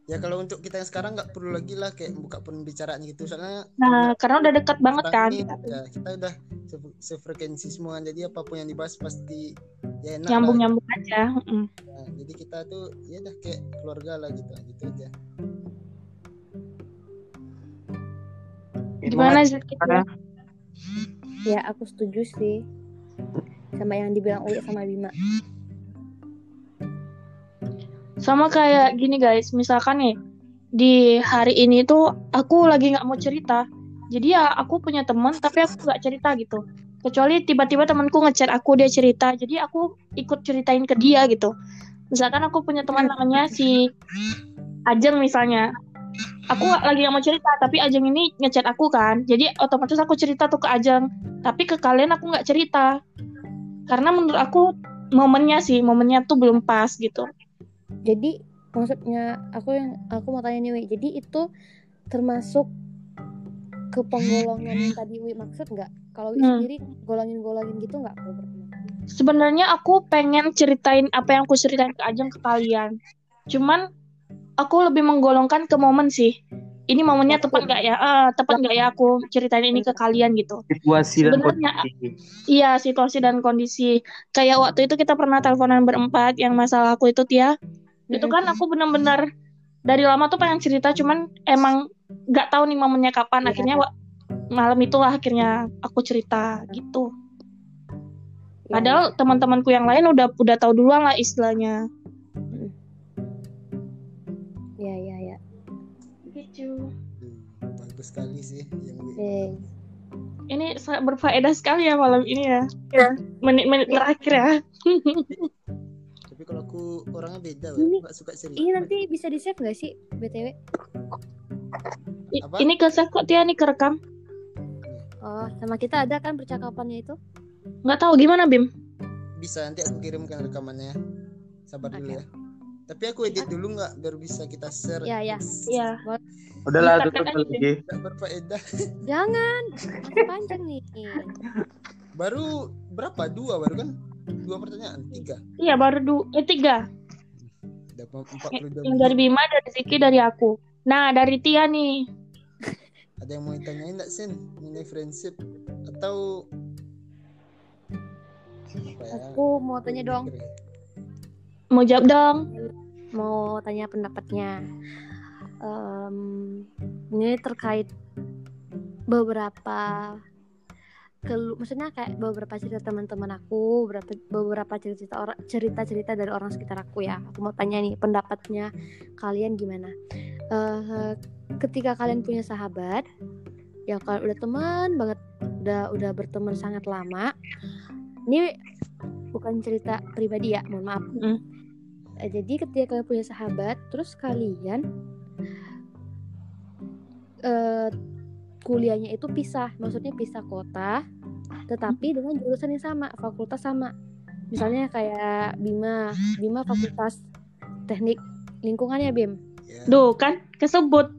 ya kalau untuk kita yang sekarang nggak perlu lagi lah kayak buka pembicaraan gitu soalnya nah karena udah dekat banget kan ini, ya, kita udah se- sefrekuensi semua jadi apa pun yang dibahas pasti ya enak nyambung lah. nyambung aja Mm. Nah, jadi kita tuh ya udah kayak keluarga lah gitu gitu aja gimana sih. Ya aku setuju sih sama yang dibilang Uwi sama Bima. Sama kayak gini guys. Misalkan nih di hari ini tuh aku lagi nggak mau cerita. Jadi ya aku punya teman tapi aku nggak cerita gitu. Kecuali tiba-tiba temanku ngechat aku dia cerita. Jadi aku ikut ceritain ke dia gitu. Misalkan aku punya teman namanya si Ajeng misalnya. Aku nggak- lagi nggak mau cerita tapi Ajeng ini ngechat aku kan. Jadi otomatis aku cerita tuh ke Ajeng. Tapi ke kalian aku nggak cerita. Karena menurut aku momennya sih momennya tuh belum pas gitu Jadi maksudnya aku yang aku mau tanya nih Wi. Jadi itu termasuk ke penggolongan yang tadi Wi maksud nggak? Kalau Wi Hmm. sendiri golongin-golongin gitu nggak kalau sebenarnya aku pengen ceritain apa yang aku ceritain ke Ajeng ke kalian. Cuman aku lebih menggolongkan ke momen sih. Ini momennya tepat nggak ya? Ah, tepat nggak ya aku ceritain ini ke kalian gitu. situasi dan Sebenarnya, kondisi. Iya, situasi dan kondisi. Kayak waktu itu kita pernah teleponan berempat yang masalah aku itu Tia. Itu kan aku benar-benar dari lama tuh pengen cerita cuman emang nggak tahu nih momennya kapan. Iya. Akhirnya wa- malam itulah akhirnya aku cerita gitu. Ya, Padahal teman-temanku yang lain udah udah tahu duluan lah istilahnya. ya ya ya. Gitu. Duh, bagus sekali sih yang. Ini sangat berfaedah sekali ya malam ini ya. Ya, menit-menit terakhir ya. kalau aku orangnya beda Ini- nggak suka cerita Ini nanti bisa di save nggak sih btw? I- Apa? Ini ke save kok Tia nih kerekam. Oh sama kita ada kan percakapannya itu? Nggak tahu gimana Bim. bisa nanti aku kirimkan rekamannya sabar dulu Oke. ya tapi aku edit dulu nggak biar bisa kita share Ya ya. Iya. Udahlah Dikat-kat tutup aja, lagi. berfaedah Jangan. Masih panjang nih. baru berapa dua baru kan dua pertanyaan tiga Iya baru du eh tiga. udah empat puluh dua Yang dari Bima, dari Ziki, dari aku. Nah dari Tia nih. ada yang mau ditanyain nggak Sin mengenai friendship atau ya? Aku mau tanya dong. Mau jawab dong. mau tanya pendapatnya. Em, ini terkait beberapa kelu maksudnya kayak beberapa cerita teman-teman aku, beberapa beberapa cerita orang cerita-cerita dari orang sekitar aku ya. Aku mau tanya nih pendapatnya kalian gimana? Eh, ketika kalian punya sahabat, ya kalau udah teman banget, udah udah berteman sangat lama. Ini bukan cerita pribadi ya, mohon maaf. Mm. Eh, jadi ketika kalian punya sahabat terus kalian eh kuliahnya itu pisah maksudnya pisah kota tetapi dengan jurusan yang sama fakultas sama misalnya kayak Bima Bima fakultas teknik lingkungan ya Bim Ya. Duh kan kesebut.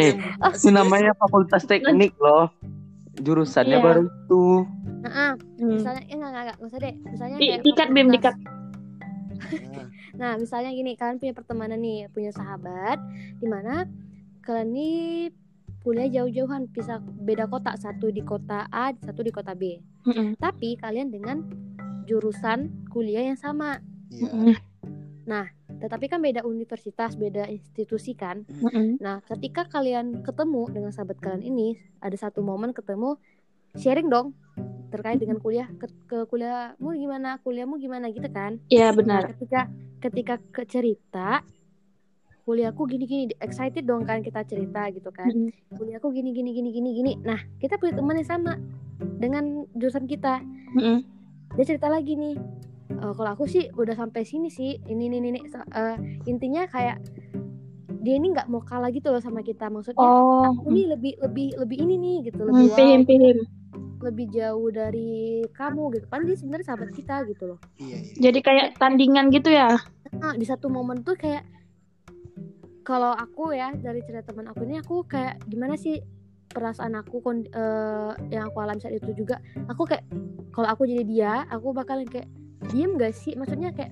Eh, sih, guys? namanya fakultas teknik loh. Jurusannya Iya. baru itu. nah, Hmm. misalnya eh enggak enggak enggak nggak usah deh misalnya Di, kayak dikat Bim, dikat. Nah, Nah, misalnya gini, kalian punya pertemanan nih, punya sahabat, di mana kalian nih kuliah jauh-jauhan, bisa beda kota, satu di kota A, satu di kota B. Mm-mm. Tapi kalian dengan jurusan kuliah yang sama, iya. Mm-mm. tetapi kan beda universitas, beda institusi kan. Mm-mm. Nah, ketika kalian ketemu dengan sahabat kalian ini, ada satu momen ketemu, sharing dong terkait dengan kuliah, ke, ke kuliahmu gimana, kuliahmu gimana gitu kan. Iya Nah, benar. ketika ketika ke cerita kuliahku gini gini excited dong kan kita cerita gitu kan Mm-mm. kuliahku gini gini gini gini gini nah kita punya teman yang sama dengan jurusan kita Mm-mm. dia cerita lagi nih "Eh, kalau aku sih udah sampai sini sih ini ini ini So- eh, intinya kayak dia ini nggak mau kalah gitu loh sama kita maksudnya Oh, aku nih lebih lebih lebih ini nih gitu hmm, lebih wow, paham, paham. lebih jauh dari kamu gitu kan dia sebenarnya sahabat kita gitu loh Iya, iya. Jadi kayak tandingan gitu ya? nah di satu momen tuh kayak kalau aku ya dari cerita teman aku ini aku kayak gimana sih perasaan aku kon- eh, yang aku alami saat itu juga aku kayak kalau aku jadi dia aku bakalan kayak diem gak sih maksudnya kayak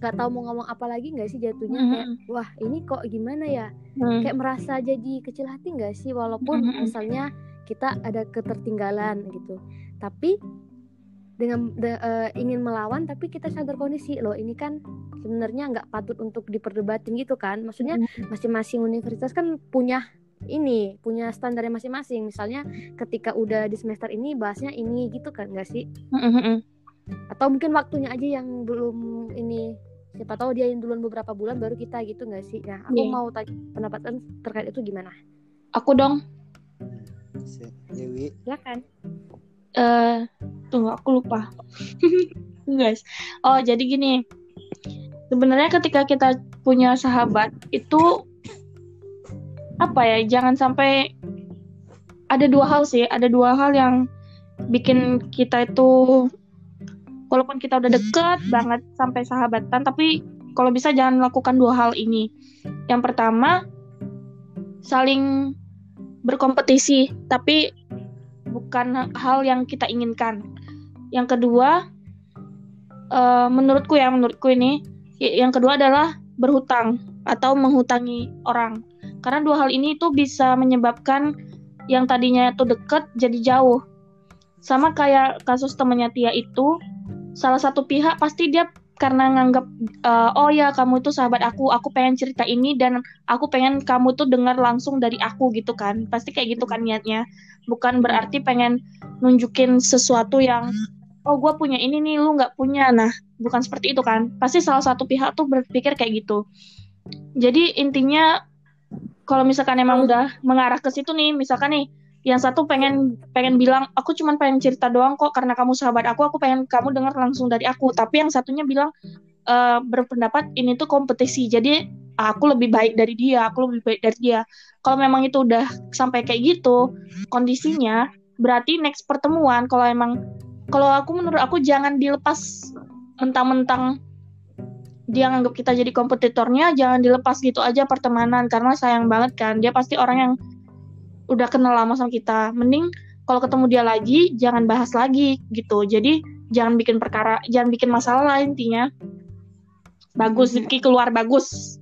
nggak tahu mau ngomong apa lagi nggak sih jatuhnya kayak Mhm. wah ini kok gimana ya Hmm. kayak merasa jadi kecil hati nggak sih walaupun Mhm. misalnya kita ada ketertinggalan gitu tapi dengan de- eh, ingin melawan tapi kita sadar kondisi. Loh ini kan sebenarnya nggak patut untuk diperdebatin gitu kan. Maksudnya masing-masing universitas kan punya ini punya standarnya masing-masing. Misalnya ketika udah di semester ini bahasnya ini gitu kan nggak sih? Hmm, hmm, hmm. atau mungkin waktunya aja yang belum ini siapa tahu dia yang duluan beberapa bulan baru kita gitu nggak sih? Nah aku Iya. mau tanya pendapat terkait itu gimana? Aku dong. Dewi. silakan eh tunggu aku lupa. Guys. Oh, jadi gini. Sebenarnya ketika kita punya sahabat itu apa ya? Jangan sampai ada dua hal sih, ada dua hal yang bikin kita itu walaupun kita udah deket banget sampai sahabatan, tapi kalau bisa jangan melakukan dua hal ini. Yang pertama, saling berkompetisi, tapi bukan hal yang kita inginkan. Yang kedua, eh, menurutku ya, menurutku ini, y- yang kedua adalah berhutang atau menghutangi orang. Karena dua hal ini itu bisa menyebabkan yang tadinya itu deket jadi jauh. Sama kayak kasus temannya Tia itu, salah satu pihak pasti dia karena nganggap eh, oh ya kamu itu sahabat aku, aku pengen cerita ini dan aku pengen kamu tuh dengar langsung dari aku gitu kan. Pasti kayak gitu kan niatnya. Bukan berarti pengen nunjukin sesuatu yang oh gue punya ini nih lu nggak punya. Nah bukan seperti itu kan. Pasti salah satu pihak tuh berpikir kayak gitu. Jadi intinya kalau misalkan emang udah mengarah ke situ nih, misalkan nih yang satu pengen pengen bilang aku cuman pengen cerita doang kok karena kamu sahabat aku aku pengen kamu dengar langsung dari aku. Tapi yang satunya bilang eh, berpendapat ini tuh kompetisi jadi aku lebih baik dari dia aku lebih baik dari dia. Kalau memang itu udah sampai kayak gitu kondisinya berarti next pertemuan kalau emang kalau aku menurut aku jangan dilepas mentang-mentang dia nganggap kita jadi kompetitornya jangan dilepas gitu aja pertemanan karena sayang banget kan dia pasti orang yang udah kenal lama sama kita mending kalau ketemu dia lagi jangan bahas lagi gitu. Jadi jangan bikin perkara jangan bikin masalah lah intinya. Bagus Zipki keluar bagus.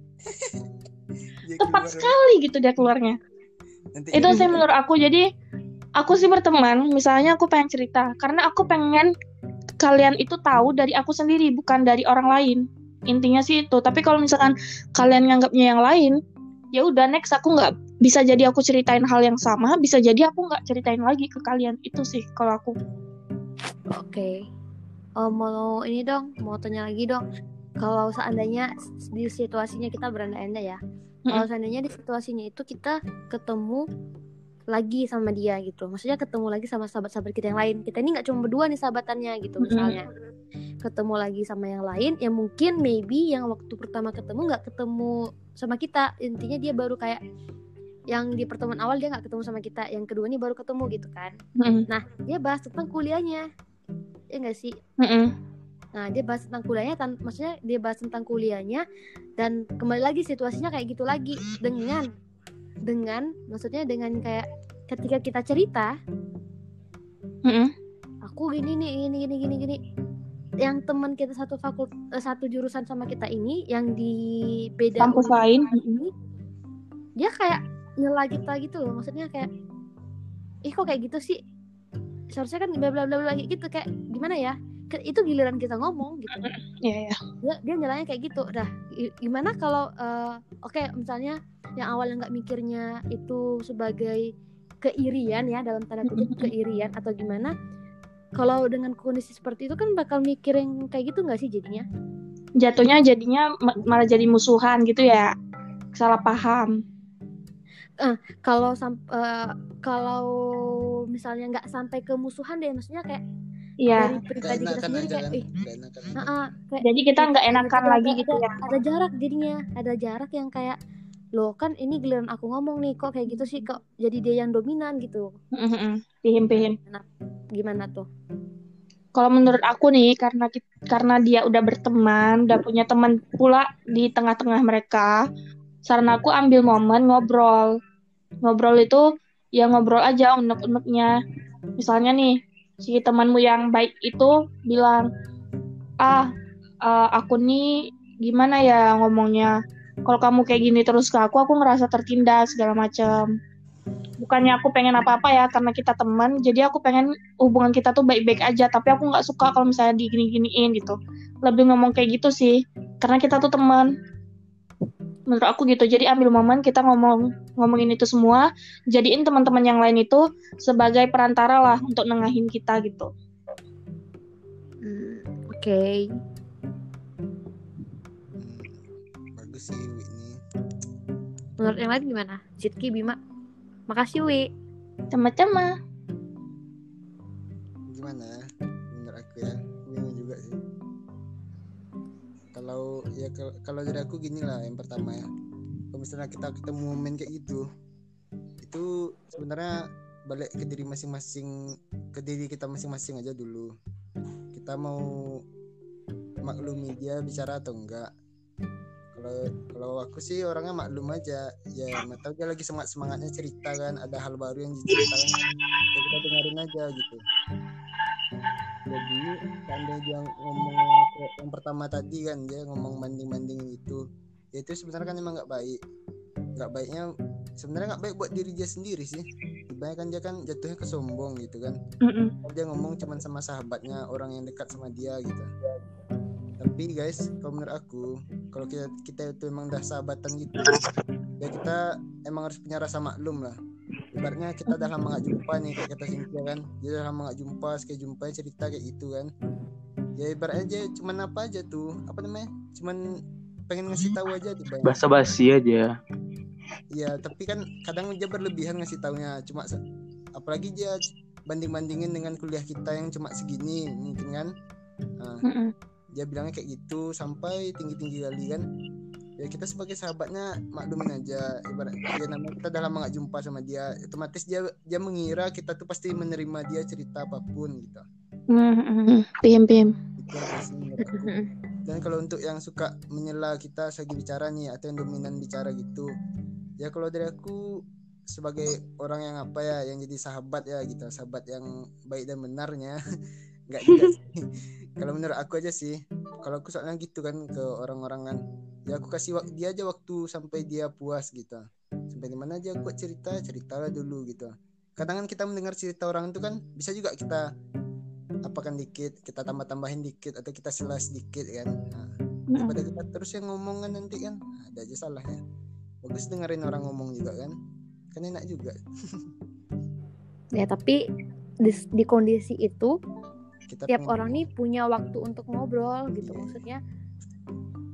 Tepat keluar. sekali gitu dia keluarnya. Nanti itu sih menurut aku. Jadi aku sih berteman misalnya aku pengen cerita karena aku pengen kalian itu tahu dari aku sendiri bukan dari orang lain. Intinya sih itu. Tapi kalau misalkan kalian nganggapnya yang lain ya udah next aku nggak bisa jadi aku ceritain hal yang sama bisa jadi aku nggak ceritain lagi ke kalian itu sih kalau aku Oke. Oh, mau ini dong, mau tanya lagi dong. Kalau seandainya di situasinya kita berandai-andai ya. Kalau seandainya di situasinya itu kita ketemu lagi sama dia gitu. Maksudnya ketemu lagi sama sahabat-sahabat kita yang lain. Kita ini nggak cuma berdua nih sahabatannya gitu misalnya. Ketemu lagi sama yang lain yang mungkin maybe yang waktu pertama ketemu nggak ketemu sama kita. Intinya dia baru kayak yang di pertemuan awal dia nggak ketemu sama kita. Yang kedua ini baru ketemu gitu kan. Mm-mm. Nah, dia bahas tentang kuliahnya. Ya enggak sih? Mm-mm. Nah, dia bahas tentang kuliahnya, tan- maksudnya dia bahas tentang kuliahnya dan kembali lagi situasinya kayak gitu lagi dengan dengan maksudnya dengan kayak ketika kita cerita, Mm-mm. aku gini nih, gini gini gini gini. Yang teman kita satu fakult eh, satu jurusan sama kita ini yang di beda Kampus lain. ini, dia kayak nyela kita gitu loh. Maksudnya kayak ih kok kayak gitu sih? Seharusnya kan bla bla bla bla gitu kayak gimana ya? Itu giliran kita ngomong gitu. Iya ya dia dia nyalanya kayak gitu dah gimana kalau eh, oke misalnya yang awalnya nggak mikirnya itu sebagai keirian ya dalam tanda kutip keirian atau gimana kalau dengan kondisi seperti itu kan bakal mikirin kayak gitu nggak sih jadinya jatuhnya jadinya ma- malah jadi musuhan gitu ya salah paham kalau sam- eh, kalau misalnya nggak sampai ke musuhan deh maksudnya kayak Iya dari pribadi kita sendiri kayak ih jadi kita nggak enakan ada- lagi ada- gitu ya ada jarak jadinya ada jarak yang kayak loh kan ini giliran aku ngomong nih kok kayak gitu sih kok jadi dia yang dominan gitu Mm-mm. Paham, paham. gimana tuh Kalau menurut aku nih, karena karena dia udah berteman, udah punya teman pula di tengah-tengah mereka, saran aku ambil momen ngobrol. Ngobrol itu ya ngobrol aja unek-uneknya. Misalnya nih, si temanmu yang baik itu bilang, ah, eh, aku nih gimana ya ngomongnya. Kalau kamu kayak gini terus ke aku, aku ngerasa tertindas segala macam. Bukannya aku pengen apa-apa ya, karena kita teman, jadi aku pengen hubungan kita tuh baik-baik aja tapi aku nggak suka kalau misalnya digini-giniin gitu lebih ngomong kayak gitu sih karena kita tuh teman menurut aku gitu. Jadi ambil momen kita ngomong ngomongin itu semua jadiin teman-teman yang lain itu sebagai perantara lah untuk nengahin kita gitu. Hmm, oke. Hmm, bagus sih Whitney. menurut yang lain gimana? Zitki Bima. Makasih Wi. Sama-sama. Gimana? Menurut aku ya, Kalau ya kalau, dari aku gini lah yang pertama ya. Kalau misalnya kita ketemu momen kayak gitu, itu sebenarnya balik ke diri masing-masing, ke diri kita masing-masing aja dulu. Kita mau maklumi dia bicara atau enggak. Kalau kalau aku sih orangnya maklum aja, ya tahu dia lagi semangat semangatnya cerita kan, ada hal baru yang diceritakan, ya kita dengerin aja gitu jadi seandainya dia ngomong yang pertama tadi kan dia ngomong banding bandingin itu ya itu sebenarnya kan emang nggak baik. Nggak baiknya sebenarnya nggak baik buat diri dia sendiri sih. Kebanyakan dia kan jatuhnya ke sombong gitu kan. Mm-mm. Kalau dia ngomong cuman sama sahabatnya orang yang dekat sama dia gitu. Tapi guys kalau menurut aku kalau kita kita itu emang udah sahabatan gitu ya kita emang harus punya rasa maklum lah ibaratnya kita udah lama gak jumpa nih kayak kata Cynthia kan. Dia udah lama gak jumpa sekali jumpa cerita kayak gitu kan. Ya ibaratnya dia cuman apa aja tuh apa namanya cuman pengen ngasih tahu aja tiba Basa basi aja. ya tapi kan kadang dia berlebihan ngasih taunya. Cuma apalagi dia banding bandingin dengan kuliah kita yang cuma segini mungkin kan. Nah, Mm-mm. dia bilangnya kayak gitu sampai tinggi tinggi kali kan ya kita sebagai sahabatnya maklumin aja. Ibarat dia namanya kita udah lama gak jumpa sama dia. Otomatis dia dia mengira kita tuh pasti menerima dia cerita apa pun gitu. Aja sih menurut aku. dan kalau untuk yang suka menyela kita lagi bicara nih atau yang dominan bicara gitu ya kalau dari aku sebagai orang yang apa ya yang jadi sahabat ya gitu sahabat yang baik dan benarnya nggak juga kalau menurut aku aja sih. Kalau aku soalnya gitu kan ke orang-orang kan. Ya aku kasih dia aja waktu sampai dia puas gitu. Sampai di mana aja aku cerita ceritalah dulu gitu. Kadang kan kita mendengar cerita orang itu kan bisa juga kita apakan dikit kita tambah tambahin dikit atau kita sela sedikit kan. Nah, daripada kita terus yang ngomong kan nanti kan nah, ada aja salahnya bagus dengerin orang ngomong juga kan. Kan enak juga. Ya tapi di, di kondisi itu kita tiap pengen- orang nih punya waktu untuk ngobrol gitu maksudnya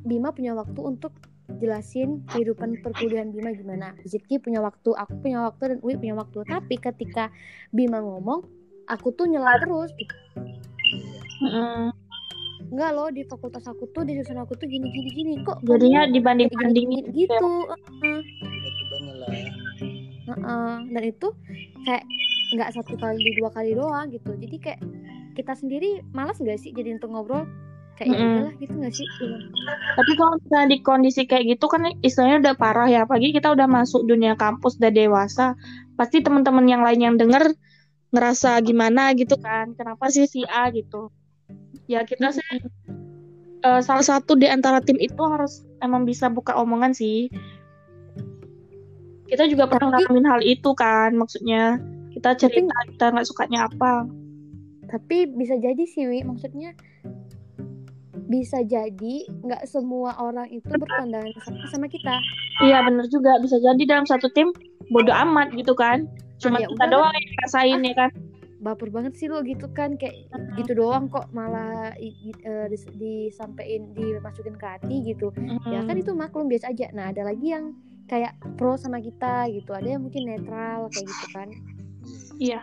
Bima punya waktu untuk jelasin kehidupan perkuliahan Bima gimana. Ziki punya waktu aku punya waktu dan Uwi punya waktu. Tapi ketika Bima ngomong aku tuh nyela terus. Gitu. Iya. Enggak loh di fakultas aku tuh di jurusan aku tuh gini gini gini. Kok Jadinya dibanding-bandingin gitu Heeh. dan itu kayak nggak satu kali dua kali doang gitu. Jadi kayak kita sendiri malas nggak sih jadi untuk ngobrol kayak ya Mm-mm. udahlah gitu nggak sih Tapi kalau misalnya di kondisi kayak gitu kan istilahnya udah parah ya. Apalagi kita udah masuk dunia kampus, udah dewasa. Pasti teman-teman yang lain yang denger ngerasa gimana gitu kan. Kenapa sih si A gitu. Ya kita sih eh, salah satu di antara tim itu harus emang bisa buka omongan sih. Kita juga pernah ngalamin hal itu kan. Maksudnya kita cerita kita nggak sukanya apa. Tapi bisa jadi sih Wi. Maksudnya bisa jadi nggak semua orang itu berpandangan sama sama kita. Iya bener juga. Bisa jadi dalam satu tim bodo amat gitu kan. Cuma ya kita doang yang ngerasain ya kan. baper banget sih lo gitu kan. Kayak gitu doang kok. Malah i- i- eh, dis- disampein dimasukin ke hati gitu. Ya kan itu maklum biasa aja. Nah ada lagi yang kayak pro sama kita gitu. Ada yang mungkin netral kayak gitu kan. Iya.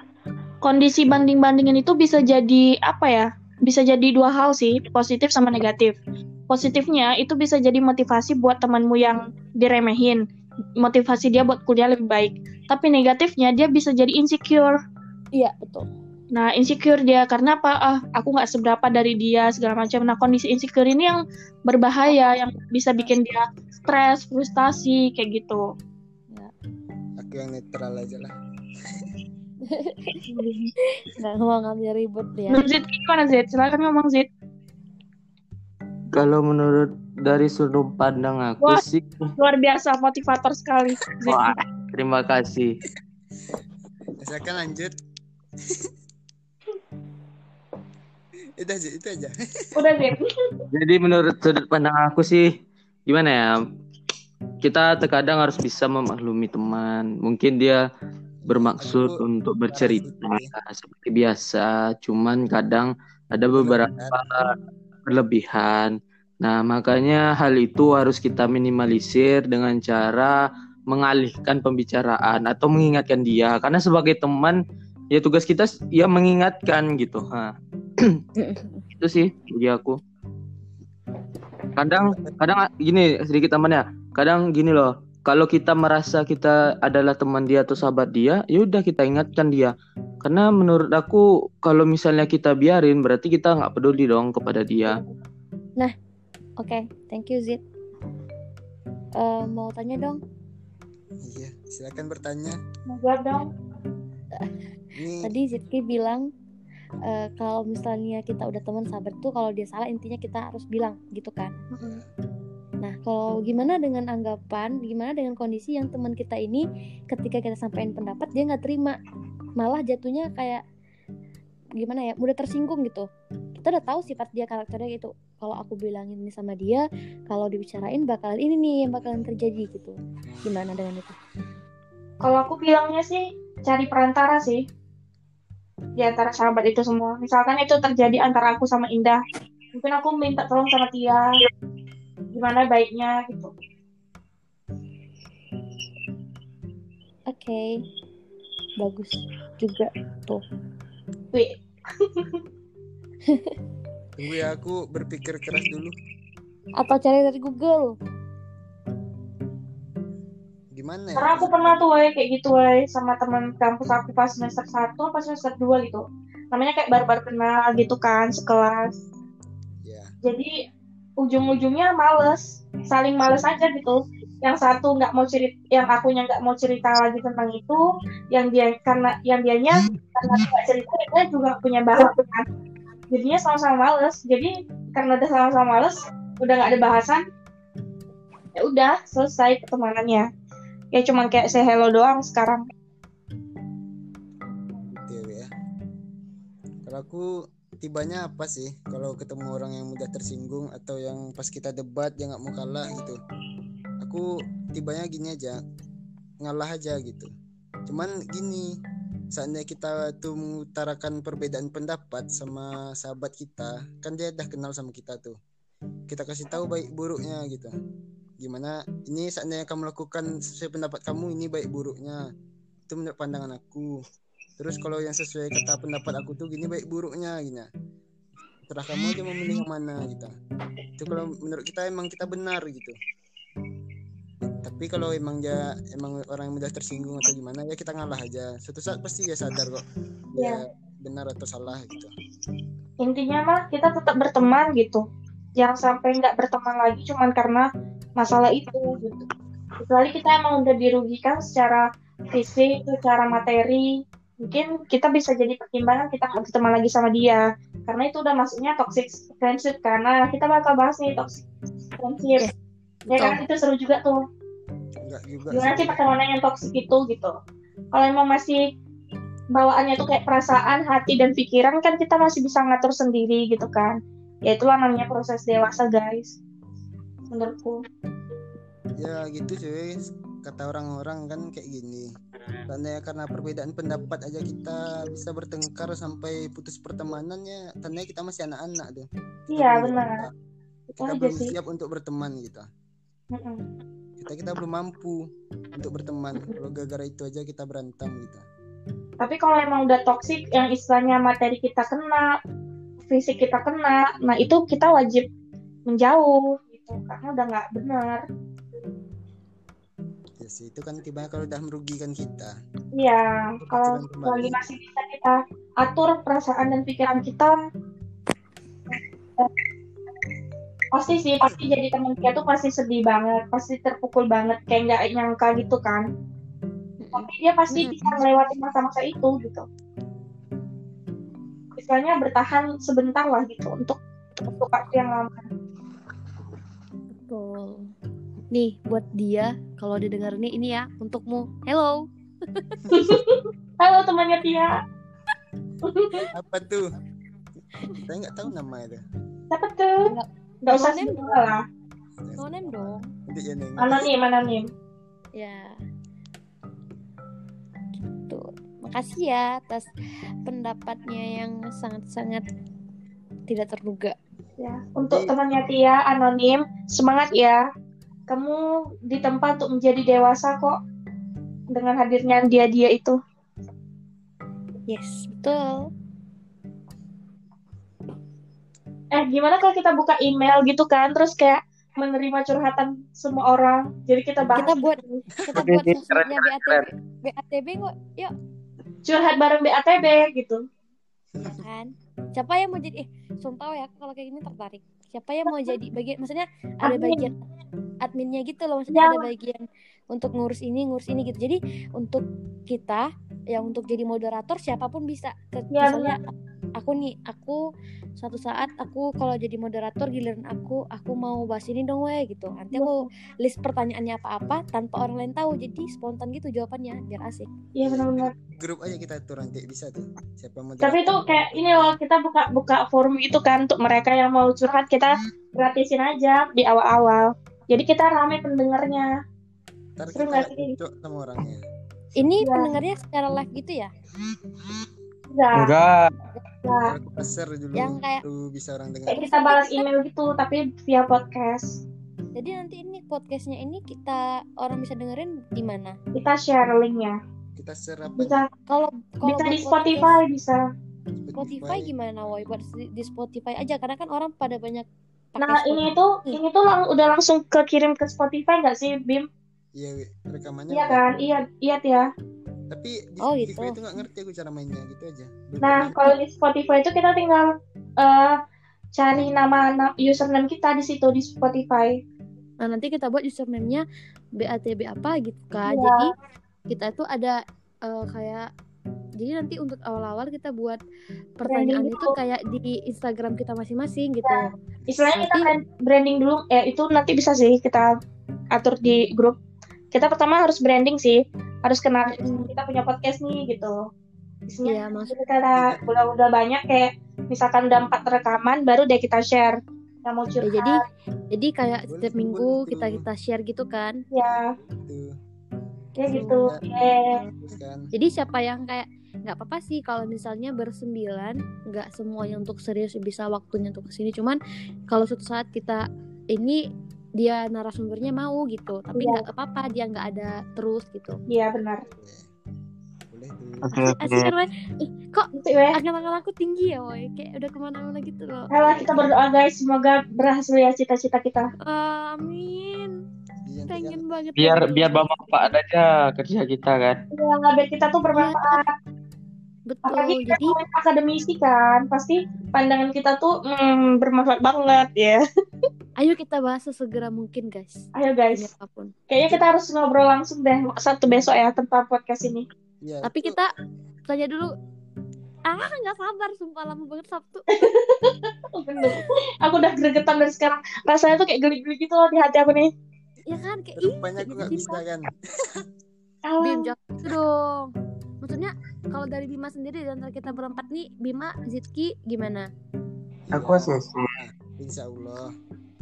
Kondisi banding-bandingin itu bisa jadi apa ya? Bisa jadi dua hal sih, positif sama negatif. Positifnya itu bisa jadi motivasi buat temanmu yang diremehin. motivasi dia buat kuliah lebih baik. Tapi negatifnya dia bisa jadi insecure. Iya betul. Nah, insecure dia karena apa? Ah, aku nggak seberapa dari dia segala macam. Nah, kondisi insecure ini yang berbahaya, yang bisa bikin dia stres, frustasi kayak gitu. Aku yang netral aja lah. Nggak mau ngambil ribut ya. Menurut Zid, gimana Zid? Silakan ngomong Zid. Kalau menurut dari sudut pandang aku Wah. sih, Luar biasa, motivator sekali. Zid. wah, terima kasih. Silakan lanjut. itu aja, itu aja. Udah Zid. Jadi menurut sudut pandang aku sih gimana ya? Kita terkadang harus bisa memaklumi teman. Mungkin dia bermaksud untuk bercerita seperti biasa, cuman kadang ada beberapa berlebihan. Nah, makanya hal itu harus kita minimalisir dengan cara mengalihkan pembicaraan atau mengingatkan dia. Karena sebagai teman, ya tugas kita ya mengingatkan gitu. Ha. itu sih bagi aku. Kadang, kadang gini sedikit temannya. Kadang gini loh. Kalau kita merasa kita adalah teman dia atau sahabat dia, ya udah kita ingatkan dia. Karena menurut aku kalau misalnya kita biarin, berarti kita nggak peduli dong kepada dia. Oke, thank you Zid. Eh, mau tanya dong, Iya, silakan bertanya. Mau jawab dong. Ini tadi Zidki bilang eh, kalau misalnya kita udah teman sahabat tuh kalau dia salah intinya kita harus bilang gitu kan. Nah, kalau gimana dengan anggapan, gimana dengan kondisi yang teman kita ini ketika kita sampaikan pendapat dia nggak terima, malah jatuhnya kayak gimana ya, mudah tersinggung gitu. Kita udah tahu sifat dia karakternya gitu. Kalau aku bilangin ini sama dia, kalau dibicarain bakalan ini nih yang bakalan terjadi gitu. Gimana dengan itu? Kalau aku bilangnya sih cari perantara sih di antara sahabat itu semua. Misalkan itu terjadi antara aku sama Indah, mungkin aku minta tolong sama Tia, gimana baiknya gitu. Oke, bagus juga tuh. Wih, tunggu ya aku berpikir keras dulu. Atau cari dari Google. Gimana ya? karena aku pernah tuh woy, kayak gitu woy, sama teman kampus aku pas semester 1 apa semester 2 gitu. Namanya kayak baru-baru kenal gitu kan, sekelas. Ya. Jadi ujung-ujungnya males, saling males aja gitu. Yang satu nggak mau cerita, yang akunya nggak mau cerita lagi tentang itu, yang dia karena yang dianya karena nggak cerita, dia juga punya bahasan kan. Jadinya sama-sama males. Jadi karena udah sama-sama males, udah nggak ada bahasan, ya udah selesai pertemanannya. Ya cuman kayak say hello doang sekarang. Ya. Kalau aku tibanya apa sih? Kalau ketemu orang yang mudah tersinggung atau yang pas kita debat dia nggak mau kalah gitu. Aku tibanya gini aja, ngalah aja gitu. Cuman gini, saatnya kita tuh mengutarakan perbedaan pendapat sama sahabat kita, kan dia udah kenal sama kita tuh. Kita kasih tahu baik buruknya gitu. Gimana ini saatnya kamu lakukan sesuai pendapat kamu ini baik buruknya. Itu menurut pandangan aku terus kalau yang sesuai kata pendapat aku tuh gini baik buruknya gini. Terserah kamu aja mau milih yang mana gitu. Itu kalau menurut kita emang kita benar gitu. Tapi kalau emang dia emang orang yang mudah tersinggung atau gimana ya kita ngalah aja. Suatu saat pasti dia sadar kok dia benar atau salah gitu. Intinya mah kita tetap berteman gitu. Jangan sampai nggak berteman lagi cuman karena masalah itu gitu. Kecuali kita emang udah dirugikan secara fisik, secara materi, mungkin kita bisa jadi pertimbangan kita nggak berteman lagi sama dia. Karena itu udah masuknya toxic friendship karena kita bakal bahas nih toxic friendship. Ya kan? Itu seru juga tuh. Enggak juga gimana sih pertemanan yang toxic itu gitu? Kalau emang masih bawaannya tuh kayak perasaan hati dan pikiran kan kita masih bisa ngatur sendiri gitu kan? Ya itulah namanya proses dewasa guys. Menurutku. Ya gitu cuy kata orang-orang kan kayak gini. Tandanya karena perbedaan pendapat aja kita bisa bertengkar sampai putus pertemanannya tandanya kita masih anak-anak tuh. Kita iya benar. kita aja belum sih. siap untuk berteman gitu. Mm-mm. kita kita belum mampu untuk berteman. Kalau gara-gara itu aja kita berantem gitu. Tapi kalau emang udah toxic yang istilahnya materi kita kena fisik kita kena nah itu kita wajib menjauh gitu karena udah nggak benar sih itu kan tiba kalau udah merugikan kita Iya, kalau lagi masih bisa kita atur perasaan dan pikiran kita. Pasti sih, pasti jadi teman kita tuh pasti sedih banget, pasti terpukul banget, kayak nggak nyangka gitu kan. Tapi dia pasti Hmm. bisa melewati masa-masa itu gitu. Istilahnya bertahan sebentar lah gitu untuk untuk waktu yang lama. Betul. Nih buat dia kalau dia denger nih ini ya untukmu. Hello. Halo temannya Tia, apa tuh saya nggak tahu nama itu siapa tuh? Nggak- usah Anonim. sebut lah, No name dong. ya anonim, anonim. Ya. Gitu. Makasih ya atas pendapatnya yang sangat-sangat tidak terduga. Ya, untuk temannya Tia anonim, semangat ya. Kamu ditempa untuk menjadi dewasa kok dengan hadirnya dia-dia itu. Yes, betul. Eh, gimana kalau kita buka email gitu kan, terus kayak menerima curhatan semua orang. Jadi kita bahas Kita buat- gitu. Kita buat keren, BATB. BATB kok, yuk curhat bareng BATB gitu. kan. Siapa yang mau jadi eh sumpah ya kalau kayak gini tertarik. Siapa yang mau jadi bagian maksudnya ada bagian adminnya gitu loh maksudnya Ya. ada bagian untuk ngurus ini ngurus ini gitu. Jadi untuk kita yang untuk jadi moderator siapa pun bisa. Ke- Ya, misalnya aku nih aku suatu saat aku kalau jadi moderator giliran aku aku mau bahas ini dong weh gitu. Nanti aku list pertanyaannya apa-apa tanpa orang lain tahu jadi spontan gitu jawabannya biar asik. Iya benar-benar. grup aja kita atur nanti bisa tuh siapa mau Tapi itu kayak ini loh, kita buka buka forum itu kan untuk mereka yang mau curhat kita gratisin aja di awal-awal. Jadi kita rame pendengarnya. Ntar seru kita cocok sama orangnya Ini Ya. pendengarnya secara live gitu ya? Enggak. Enggak. Nah, Ntar aku dulu Yang kayak- bisa orang dengar kayak kita balas email gitu, tapi via podcast. Jadi nanti ini podcastnya ini kita orang bisa dengerin di mana? Kita share linknya. kita share apa Bisa Kalau kalau bisa di podcast Spotify bisa. Spotify gimana, woi? Buat di, Spotify aja karena kan orang pada banyak pakai Nah, Spotify. ini tuh ini tuh lang- udah langsung kekirim ke Spotify nggak sih, Bim? Iya rekamannya Iya kan? Iya, iya ya. tapi di Oh, Spotify gitu. itu nggak ngerti aku cara mainnya gitu aja Nah, kalau di Spotify itu kita tinggal eh, cari nama, na- username kita di situ di Spotify. Nah, nanti kita buat username-nya BATB apa gitu kan. Iya. Jadi kita itu ada eh, kayak jadi nanti untuk awal-awal kita buat pertanyaan Branding itu dulu. kayak di Instagram kita masing-masing gitu. Istilahnya kita Nanti- brand- branding dulu, eh itu nanti bisa sih kita atur di grup. Kita pertama harus branding sih, harus kenal kita punya podcast nih gitu. Isinya Iya, maksud Jadi kita udah udah banyak kayak misalkan udah empat rekaman baru deh kita share. Yang mau ya, curhat. jadi jadi kayak setiap minggu kita kita share gitu kan. ya Gitu. ya gitu. ya Terus kan. Jadi siapa yang kayak nggak apa-apa sih kalau misalnya bersembilan nggak semuanya untuk serius bisa waktunya untuk ke sini. Cuman kalau suatu saat kita ini dia narasumbernya mau gitu tapi Iya. nggak apa-apa dia nggak ada terus gitu. Iya benar. Boleh tuh. Oke, asik, asik kan? Ih, kok itu ya. akal-akal aku tinggi ya woy kayak udah ke mana-mana gitu loh. Ayolah kita berdoa guys. Semoga berhasil ya cita-cita kita. Amin. Iya, pengen banget Biar biar bermanfaat aja kerja kita kan. ya biar kita tuh bermanfaat betul apalagi kita jadi akademisi kan pasti pandangan kita tuh hmm, bermanfaat banget ya. Ayo kita bahas sesegera mungkin guys. Ayo ini guys apa pun. Kayaknya kita harus ngobrol langsung deh satu besok ya tentang podcast ini. Iya, tapi itu- kita tanya dulu. Ah nggak sabar sumpah lama banget Sabtu. Bener. aku udah gregetan dari sekarang. Rasanya tuh kayak geli-geli gitu loh di hati aku nih. Ya kan kayak rupanya aku nggak jadi bisa kan. Bim jangan gitu dong maksudnya kalau dari Bima sendiri di antara kita berempat nih Bima Zitki gimana? Aku Iya, ACC. insya Allah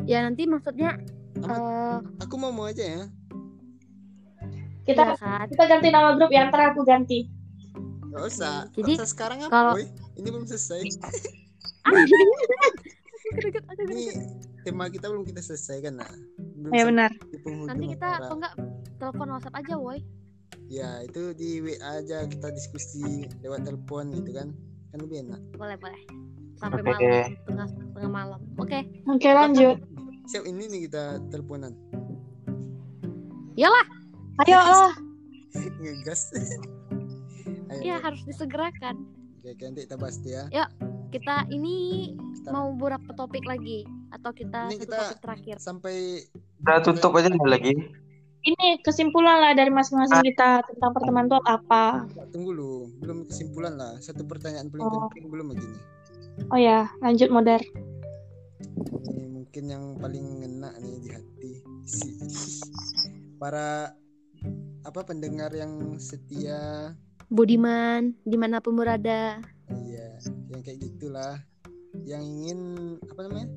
ya nanti maksudnya Amat. eh aku mau mau aja ya. Kita ya kan? kita ganti nama grup ya ntar aku ganti. Nggak usah Jadi, usah sekarang apa kalau- boy. Ini belum selesai. Aku aku ini tema kita belum kita selesaikan nah belum ya benar. nanti kita apa enggak telepon WhatsApp aja woi ya itu di WA aja kita diskusi lewat telepon gitu kan. Kan lebih enak. Boleh boleh. Sampai Oke. malam tengah tengah malam. Oke. Oke lanjut. Siap ini nih kita teleponan. Iyalah. Ayo lah. ngegas. Ayo, ya ayo. harus disegerakan. Oke, oke, nanti kita bahas tuh ya. Kita ini Kita- mau berapa topik lagi atau kita Ini kita- topik terakhir? sampai Udah tutup aja nih lagi. Ini kesimpulan lah dari masing-masing kita tentang pertemanan itu apa. tunggu lu. Belum kesimpulan lah. Satu pertanyaan paling Oh. penting belum begini Oh ya, lanjut modern. ini mungkin yang paling ngena nih di hati. Si para apa pendengar yang setia. Budiman di mana pun berada. Iya yang kayak gitulah. Yang ingin apa namanya?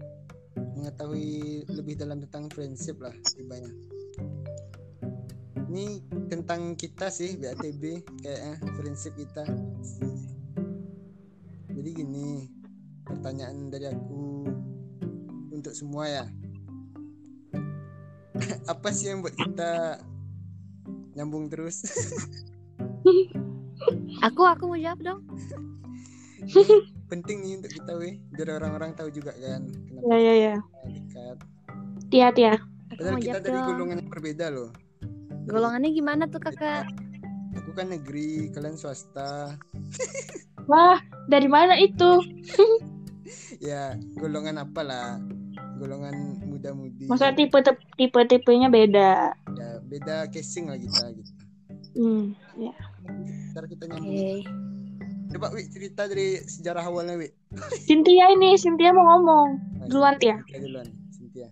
Mengetahui lebih dalam tentang friendship lah tibanya ini tentang kita sih BATB kayaknya friendship kita. Jadi gini pertanyaan dari aku untuk semua ya. Apa sih yang buat kita nyambung terus? Aku aku mau jawab dong. Penting nih untuk kita weh. Biar orang-orang tahu juga kan kenapa Ya ya ya. dekat. Tia Tia. aku padahal mau kita dari dong. golongan yang berbeda loh golongannya gimana tuh kakak? Aku kan negeri kalian swasta. Wah, dari mana itu? ya golongan apa lah golongan muda-mudi. Maksudnya tipe tipe tipenya beda. ya beda casing lah kita gitu. Hmm, ya. ntar kita oke. Nyambung coba wi cerita dari sejarah awalnya wi Cynthia ini, Cynthia mau ngomong. Duluan, Tia. Cynthia duluan. Cynthia.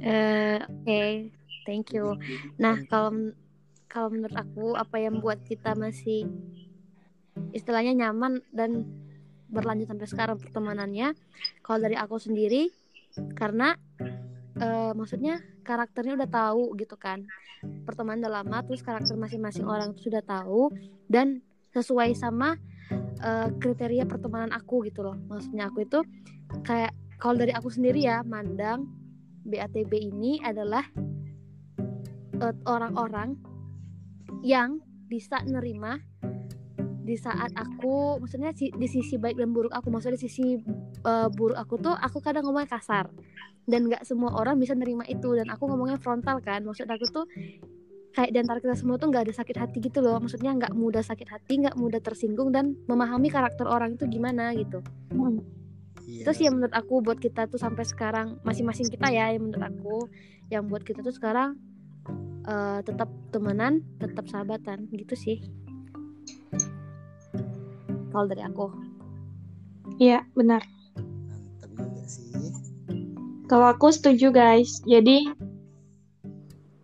Eh, oke thank you Nah, kalau kalau menurut aku apa yang buat kita masih istilahnya nyaman dan berlanjut sampai sekarang pertemanannya, kalau dari aku sendiri karena eh, maksudnya karakternya udah tahu gitu kan. Pertemanan udah lama terus karakter masing-masing orang itu sudah tahu dan sesuai sama eh, kriteria pertemanan aku gitu loh. Maksudnya aku itu kayak kalau dari aku sendiri ya mandang BATB ini adalah eh, orang-orang yang bisa nerima di saat aku maksudnya si- di sisi baik dan buruk aku. Maksudnya di sisi eh, buruk aku tuh aku kadang ngomongnya kasar. Dan nggak semua orang bisa nerima itu. Dan aku ngomongnya frontal kan. Maksud aku tuh kayak di antara kita semua tuh nggak ada sakit hati gitu loh. Maksudnya nggak mudah sakit hati nggak mudah tersinggung dan memahami karakter orang itu gimana gitu. Hmm. Iya. itu sih yang menurut aku buat kita tuh sampai sekarang masing-masing kita ya yang menurut aku. Yang buat kita tuh sekarang eh, tetap temenan tetap sahabatan gitu sih kalau dari aku Iya, benar. mantap juga sih Kalau aku setuju, guys. Jadi,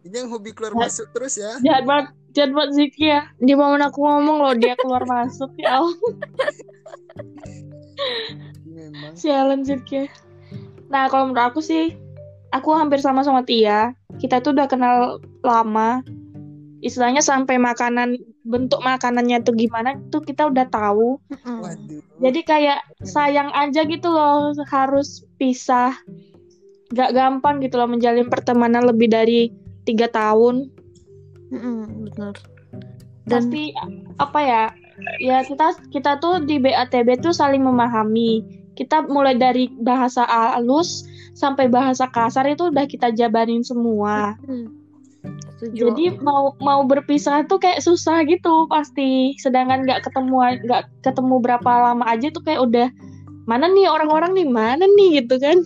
ini yang hobi keluar Ya. masuk terus ya jahat banget, jahat banget Ziki ya. Di momen aku ngomong loh, dia keluar masuk. Ya Allah, memang sialan Ziki. Nah, kalau menurut aku sih, aku hampir sama sama Tia. Kita tuh udah kenal lama. Istilahnya sampai makanan, bentuk makanannya tuh gimana tuh kita udah tahu. waduh Jadi kayak sayang aja gitu loh harus pisah. Gak gampang gitu loh menjalin pertemanan lebih dari tiga tahun. Mm-mm, bener dan Pasti apa ya? Ya kita kita tuh di BATB tuh saling memahami. Kita mulai dari bahasa halus sampai bahasa kasar itu udah kita jabarin semua. Hmm, setuju Jadi mau mau berpisah tuh kayak susah gitu pasti. Sedangkan nggak ketemu nggak ketemu berapa lama aja tuh kayak udah mana nih orang-orang nih mana nih gitu kan.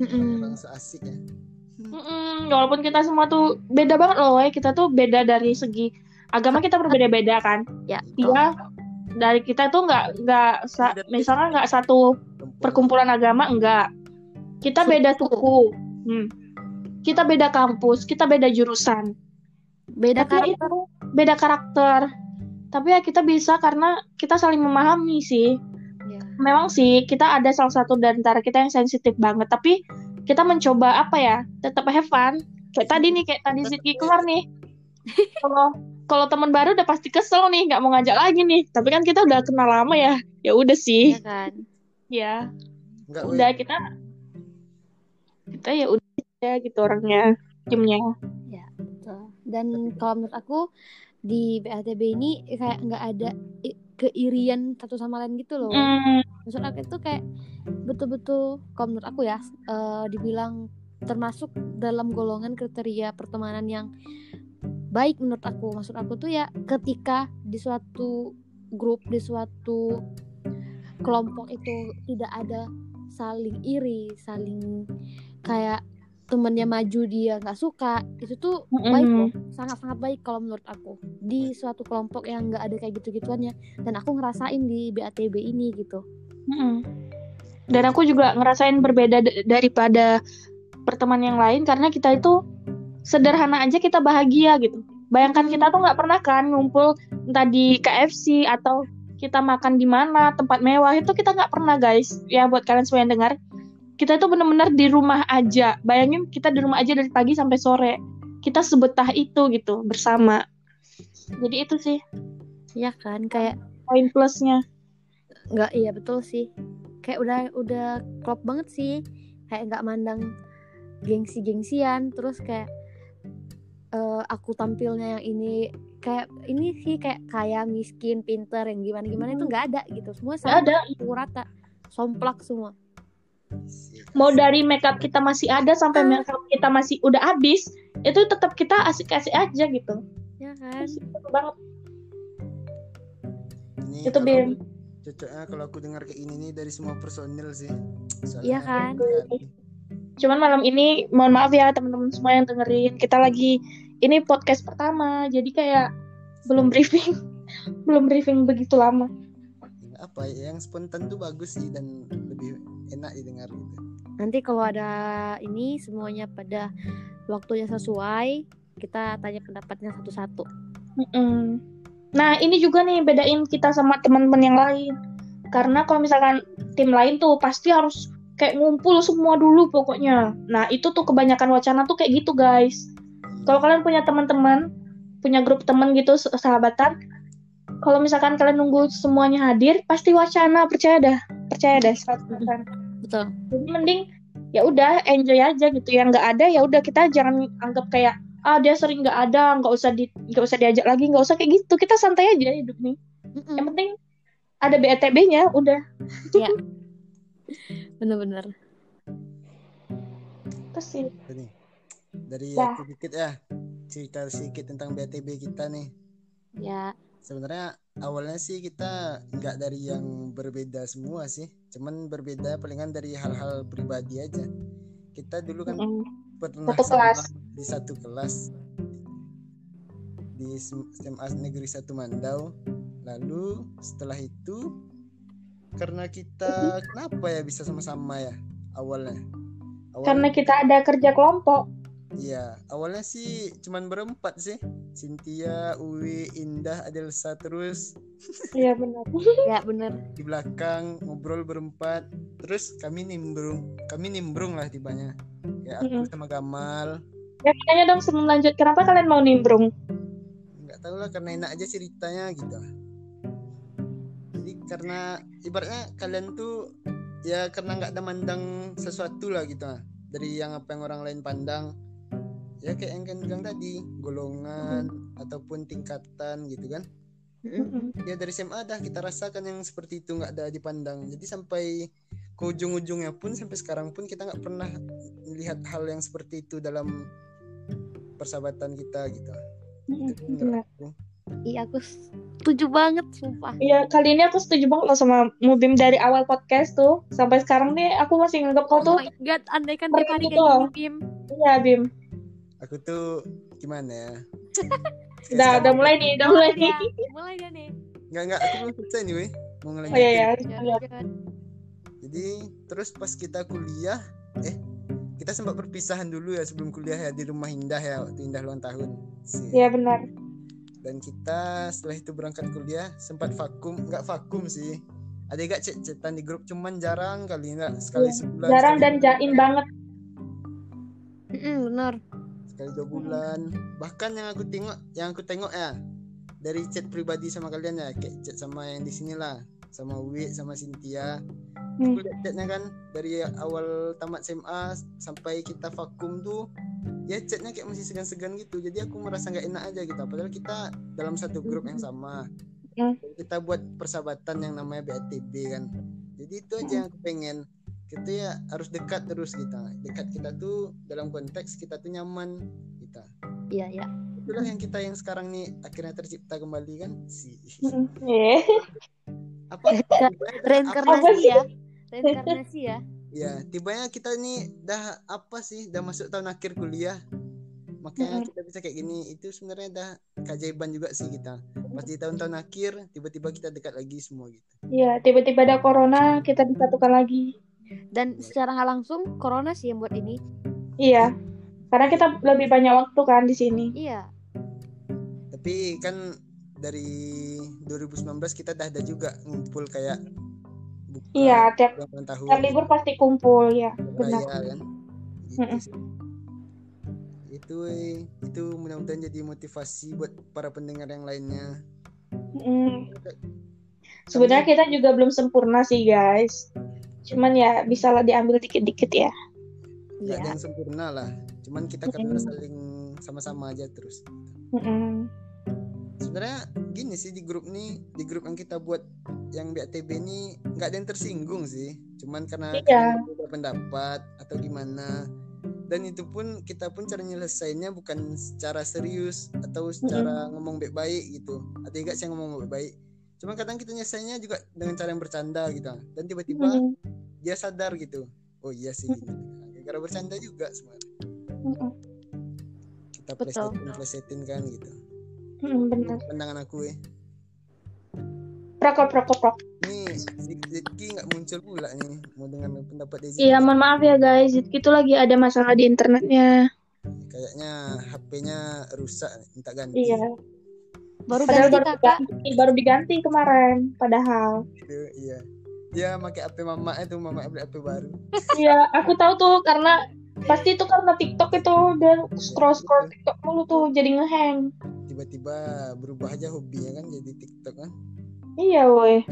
Mm-mm. seasik ya Mm-mm, walaupun kita semua tuh beda banget loh, ya. kita tuh beda dari segi agama kita berbeda-beda kan. ya. Dia dari kita tuh nggak nggak sa- misalnya nggak satu perkumpulan agama enggak. Kita beda suku. Hmm. Kita beda kampus, kita beda jurusan. Beda Tapi karakter itu beda karakter. Tapi ya kita bisa karena kita saling memahami sih. ya. Memang sih kita ada salah satu antara kita yang sensitif banget, tapi kita mencoba apa ya? Tetap have fun. Kayak tadi nih, kayak tadi Ziki keluar nih. Kalau kalau teman baru udah pasti kesel nih, nggak mau ngajak lagi nih. Tapi kan kita udah kenal lama ya. Ya udah sih. ya kan Ya, enggak udah kita kita ya udah ya gitu orangnya, timnya. Dan kalau menurut aku di BATB ini kayak nggak ada keirian satu sama lain gitu loh. Hmm, Maksud aku itu kayak betul-betul kalau menurut aku ya eh, dibilang termasuk dalam golongan kriteria pertemanan yang baik menurut aku maksud aku tuh ya ketika di suatu grup di suatu kelompok itu tidak ada saling iri saling kayak temennya maju dia nggak suka itu tuh Mm-mm. baik loh sangat sangat baik kalau menurut aku di suatu kelompok yang nggak ada kayak gitu gituannya dan aku ngerasain di BATB ini gitu Mm-mm. Dan aku juga ngerasain berbeda daripada pertemanan yang lain karena kita itu sederhana aja kita bahagia gitu. Bayangkan kita tuh nggak pernah kan ngumpul entah di KFC atau kita makan di mana tempat mewah itu kita nggak pernah guys. Ya buat kalian semua yang dengar, kita itu benar-benar di rumah aja. Bayangin kita di rumah aja dari pagi sampai sore. Kita sebetah itu gitu bersama. Jadi itu sih ya kan kayak poin plusnya. nggak iya betul sih kayak udah udah klop banget sih kayak nggak mandang gengsi gengsian terus kayak eh, aku tampilnya yang ini kayak ini sih kayak kaya miskin pinter yang gimana gimana itu nggak ada gitu semua sama ada. rata somplak semua mau dari makeup kita masih ada sampai makeup kita masih udah habis itu tetap kita asik-asik aja gitu. Ya kan? Seru banget. Ini Itu, Bim. Cocoknya kalau aku dengar kayak ini nih dari semua personil sih. Iya kan? cuman malam ini mohon maaf ya teman-teman semua yang dengerin. Kita lagi ini podcast pertama jadi kayak belum briefing. Belum briefing begitu lama Apa ya, yang spontan tuh bagus sih dan lebih enak didengar gitu. nanti kalau ada ini semuanya pada waktunya sesuai kita tanya pendapatnya satu-satu Mm-mm. Nah, ini juga nih bedain kita sama teman-teman yang lain. Karena kalau misalkan tim lain tuh pasti harus kayak ngumpul semua dulu pokoknya. Nah, itu tuh kebanyakan wacana tuh kayak gitu, guys. Kalau kalian punya teman-teman, punya grup teman gitu sahabatan, kalau misalkan kalian nunggu semuanya hadir, pasti wacana, percaya dah. Percaya deh 100%. betul Jadi mending ya udah enjoy aja gitu. Yang nggak ada ya udah kita jangan anggap kayak ah dia sering nggak ada, nggak usah di nggak usah diajak lagi, nggak usah kayak gitu. Kita santai aja hidup nih. Mm-mm. Yang penting ada BATB-nya, udah. bener-bener Terus sih. Ini dari Dah. aku dikit ya cerita sedikit tentang BTB kita nih. ya Sebenarnya awalnya sih kita nggak dari yang berbeda semua sih, cuman berbeda palingan dari hal-hal pribadi aja. Kita dulu kan Mm. pernah Satu kelas. di satu kelas di SMA Negeri 1 Mandau. Lalu setelah itu karena kita kenapa ya bisa sama-sama ya awalnya? Awalnya Karena kita ada kerja kelompok. Iya, awalnya sih cuman berempat sih. Cynthia, Uwi, Indah, Adelsa terus Iya benar. ya bener di belakang ngobrol berempat. Terus kami nimbrung, kami nimbrung lah tibanya. Kayak aku Mm-mm. sama Gamal. Ya kayaknya dong sebelum lanjut, kenapa kalian mau nimbrung? Nggak tahu lah karena enak aja ceritanya gitu. Jadi karena ibaratnya kalian tuh ya karena nggak ada mandang sesuatu lah gitu dari yang apa yang orang lain pandang ya kayak yang kan bilang tadi golongan ataupun tingkatan gitu kan ya dari SMA dah kita rasakan yang seperti itu nggak ada dipandang jadi sampai ke ujung-ujungnya pun sampai sekarang pun kita nggak pernah melihat hal yang seperti itu dalam persahabatan kita gitu benar. iya aku setuju banget sumpah Iya, kali ini aku setuju banget loh sama Mubim dari awal podcast tuh. Sampai sekarang nih aku masih nganggap kau oh tuh, my god andai kan tiap hari Seperti kayak itu. gini Bim iya Bim. Aku tuh gimana ya? Udah, udah mulai nih, udah mulai nih. mulai dia nih. Nggak nggak aku belum selesai nih weh. Mau Oh iya ngelanjutin ya, Ya, jadi terus pas kita kuliah eh kita sempat perpisahan dulu ya sebelum kuliah ya di rumah Indah ya waktu Indah ulang tahun. Sih. Iya benar. dan kita setelah itu berangkat kuliah sempat vakum nggak vakum sih. Ada gak cek cetan di grup? Cuman jarang kali nggak sekali Iya, sebulan Jarang sekali, dan jaim banget. Mm-mm, bener sekali dua bulan. Bahkan yang aku tengok yang aku tengok ya dari chat pribadi sama kalian ya kayak chat sama yang di sini lah. Sama Wi sama Cynthia. Hmm. aku lihat chatnya kan dari awal tamat SMA sampai kita vakum tuh ya chatnya kayak masih segan-segan gitu. Jadi aku merasa nggak enak aja gitu. Padahal kita dalam satu grup yang sama. Hmm. kita buat persahabatan yang namanya BATB kan. Jadi itu aja yang aku pengen kita ya harus dekat terus kita. Dekat kita tuh dalam konteks kita tuh nyaman kita. Iya iya. Itulah yang kita yang sekarang nih akhirnya tercipta kembali kan? Si. Mm, Iya. apa? Reinkarnasi ya. Reinkarnasi ya. ya tibanya kita nih dah apa sih? Dah masuk tahun akhir kuliah. Makanya Mm-mm. kita bisa kayak gini. Itu sebenarnya dah keajaiban juga sih kita. Pas di tahun-tahun akhir tiba-tiba kita dekat lagi semua gitu. Iya, tiba-tiba ada corona, kita disatukan lagi. Dan secara nggak langsung corona sih yang buat ini. Iya. Karena kita lebih banyak waktu kan di sini. Iya. tapi kan dari 2019 kita dah ada juga ngumpul kayak buka Iya, tiap, tahun tiap libur pasti kumpul ya. raya Benar. kan gitu sih. itu itu mudah-mudahan jadi motivasi buat para pendengar yang lainnya Mm. Sebenarnya kita juga belum sempurna sih, guys. Cuman ya bisa lah diambil dikit-dikit ya. nggak ada Iya. yang sempurna lah cuman kita kan Mm. saling sama-sama aja terus Mm-mm. sebenarnya gini sih di grup nih di grup yang kita buat yang BATB ini nggak ada yang tersinggung sih cuman karena Iya. beda pendapat atau gimana dan itu pun kita pun cara nyelesainnya bukan secara serius atau secara ngomong baik-baik gitu ada juga sih ngomong baik-baik cuman kadang kita nyelesainnya juga dengan cara yang bercanda gitu dan tiba-tiba Mm. dia sadar gitu oh iya sih gini Nah, gara bercanda juga sebenarnya Mm-mm. kita plesetin plesetin kan gitu Mm, benar. pandangan aku ya Prokop, prokop, prok. nih Zidki nggak muncul pula nih mau dengar pendapat Zidki Iya, mohon maaf ya guys. Itu lagi ada masalah di internetnya. kayaknya HP-nya rusak minta ganti Iya. Baru Padahal ganti baru kakak. diganti, baru diganti kemarin. Padahal. Gitu, iya dia pakai HP mama itu mama beli HP baru Iya, aku tahu tuh karena pasti itu karena TikTok itu dia scroll scroll TikTok mulu tuh jadi ngehang. tiba-tiba berubah aja hobinya kan jadi TikTok kan Iya, woi.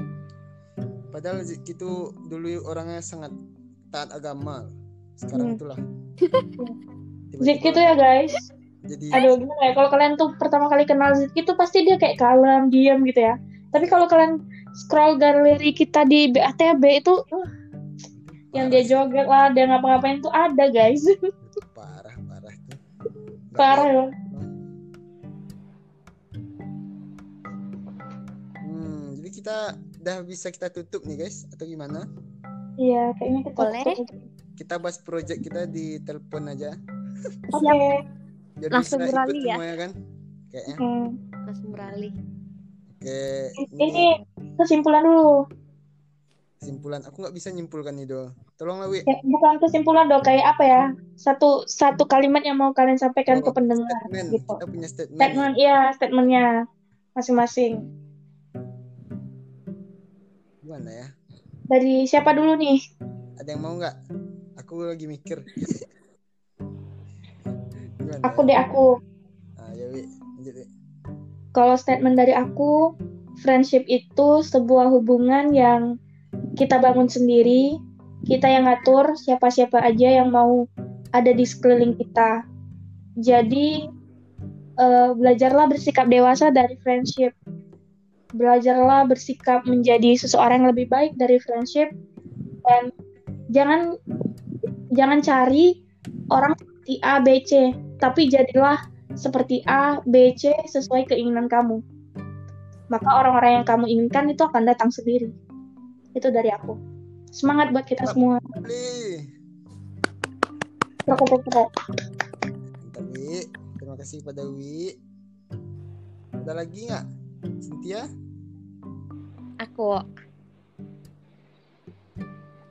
padahal itu dulu orangnya sangat taat agama sekarang Hmm. itulah Zidki tuh ya guys. Jadi Aduh gimana ya kalau kalian tuh pertama kali kenal Zidki tuh pasti dia kayak kalem, diam gitu ya. Tapi kalau kalian scroll galeri kita di BATB itu uh, yang dia joget lah, dia ngapa-ngapain tuh ada guys. parah parah tuh Parah ya. hmm, jadi kita udah bisa kita tutup nih guys atau gimana Iya, kayaknya kita Boleh. tutup. kita bahas project kita di telepon aja Oke. Biar Langsung bisa beralih ya. semuanya kan kayaknya Hmm. Langsung beralih. oke Ini kesimpulan dulu. kesimpulan aku nggak bisa nyimpulkan nih do tolonglah wi Ya, bukan kesimpulan dong, kayak apa ya? Satu satu kalimat yang mau kalian sampaikan ke Oh, pendengar statement gitu. kita punya statement, Statement, iya, statementnya masing-masing. gimana ya Dari siapa dulu nih? ada yang mau nggak aku lagi mikir Aku deh aku. ah, ya wi lanjut wi Kalau statement dari aku, friendship itu sebuah hubungan yang kita bangun sendiri. Kita yang ngatur siapa-siapa aja yang mau ada di sekeliling kita. Jadi eh, belajarlah bersikap dewasa dari friendship. Belajarlah bersikap menjadi seseorang yang lebih baik dari friendship dan jangan jangan cari orang seperti A, B, C, tapi jadilah seperti A, B, C sesuai keinginan kamu. Maka orang-orang yang kamu inginkan itu akan datang sendiri. Itu dari aku. Semangat buat kita semua. Wi. Terima kasih pada Wi. Ada lagi nggak? Cynthia? Aku.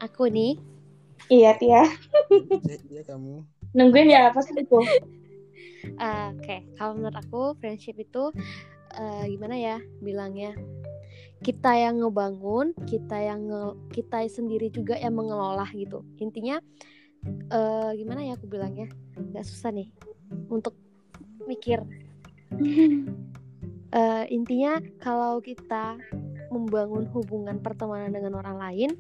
Aku nih. Iya, Tia. Eh, Iya kamu. Nungguin ya, pasti itu. Eh, Oke, kalau menurut aku friendship itu eh, gimana ya bilangnya? Kita yang ngebangun, kita yang nge- kita sendiri juga yang mengelola gitu. Intinya eh, gimana ya aku bilangnya? Gak susah nih untuk mikir. Eh, intinya kalau kita membangun hubungan pertemanan dengan orang lain,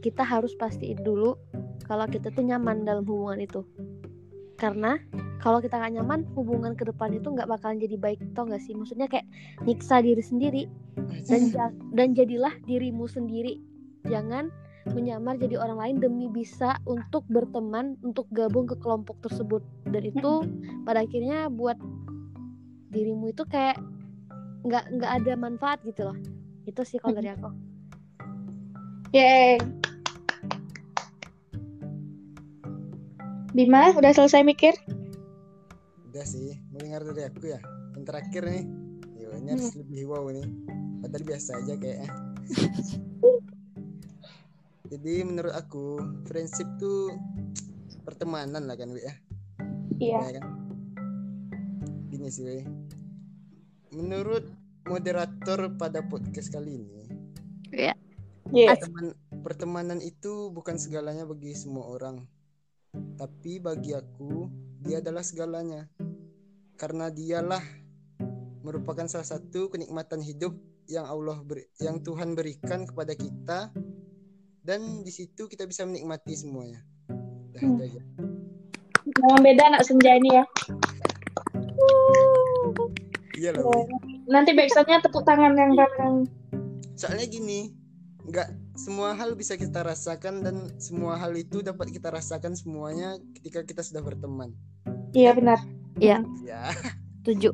kita harus pastiin dulu kalau kita tuh nyaman dalam hubungan itu. Karena kalau kita nggak nyaman, hubungan ke depan itu nggak bakalan jadi baik, tau gak sih? Maksudnya kayak nyiksa diri sendiri dan ja- dan jadilah dirimu sendiri. Jangan menyamar jadi orang lain demi bisa untuk berteman, untuk gabung ke kelompok tersebut. Dan itu pada akhirnya buat dirimu itu kayak nggak nggak ada manfaat gitu loh itu sih kalau dari aku Yeay. Bima, udah selesai mikir? Udah sih, mendengar dari aku ya. Yang terakhir nih, yo, ini harus lebih wow nih. Padahal biasa aja kayaknya. Jadi menurut aku, friendship tuh pertemanan lah kan, Wi ya. Iya. Ya kan? Gini sih, Wi. Menurut moderator pada podcast kali ini, ya Iya. Perteman- pertemanan itu bukan segalanya bagi semua orang. Tapi bagi aku, dia adalah segalanya. Karena dialah merupakan salah satu kenikmatan hidup yang Allah beri, yang Tuhan berikan kepada kita dan di situ kita bisa menikmati semuanya. Dah, Hmm. itu aja. Jangan beda anak senja ini ya. Iya Wi. Nanti backsoundnya tepuk tangan yang bareng. Soalnya gini, nggak semua hal bisa kita rasakan dan semua hal itu dapat kita rasakan semuanya ketika kita sudah berteman. Iya benar. Ya, tujuh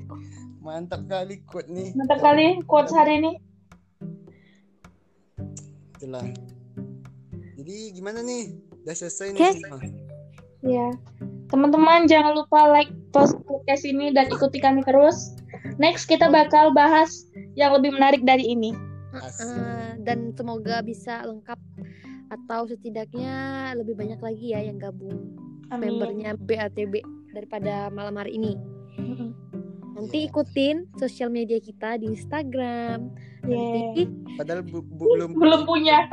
mantap kali quote nih. Mantap kali quotes hari ini. Itulah. Jadi gimana nih? Udah selesai nih Oke. semua. Iya. Teman-teman jangan lupa like post podcast ini dan ikuti kami terus. Next kita bakal bahas yang lebih menarik dari ini. Asik. Dan semoga bisa lengkap atau setidaknya lebih banyak lagi ya yang gabung Amin. membernya BATB daripada malam hari ini nanti ikutin sosial media kita di Instagram nanti Yeay. Padahal bu- bu- belum Belum punya.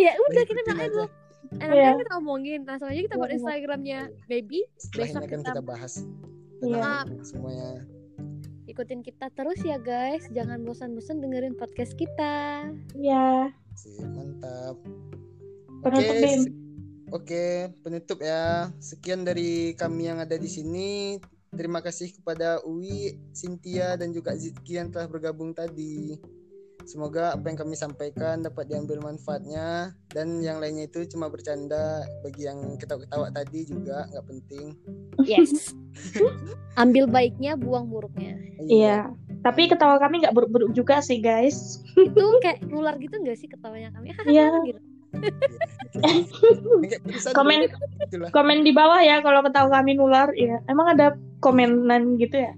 ya udah kita bilang aja. Enak Iya. kan kita omongin langsung aja kita buat Iya. Instagramnya baby Setelah ini besok kita- kita bahas. Iya. Tentang semuanya. Ikutin kita terus ya guys jangan bosan-bosan dengerin podcast kita Iya. Sip, mantap. Penutup Bim. se- Oke, penutup ya. Sekian dari kami yang ada di sini. Terima kasih kepada Uwi, Cynthia, dan juga Zidki yang telah bergabung tadi. Semoga apa yang kami sampaikan dapat diambil manfaatnya dan yang lainnya itu cuma bercanda bagi yang ketawa-ketawa tadi juga nggak penting. yes ambil baiknya buang buruknya Iya. Tapi ketawa kami nggak buruk-buruk juga sih guys. itu kayak nular gitu nggak sih ketawanya kami Iya. gitu. Kayak tulisan Komen-. Komen di bawah ya kalau ketawa kami nular. Iya. Emang ada komenan gitu ya?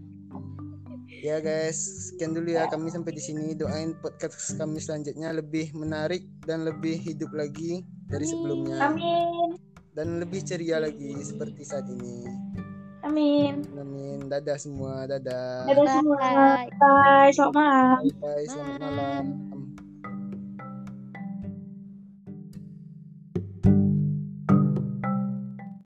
Ya guys, sekian dulu ya kami sampai di sini. Doain podcast kami selanjutnya lebih menarik dan lebih hidup lagi dari sebelumnya Amin. dan lebih ceria lagi seperti saat ini. Amin. Amin. Dadah semua, dadah. Dadah semua. Bye. Bye. Selamat malam. Bye bye, selamat malam.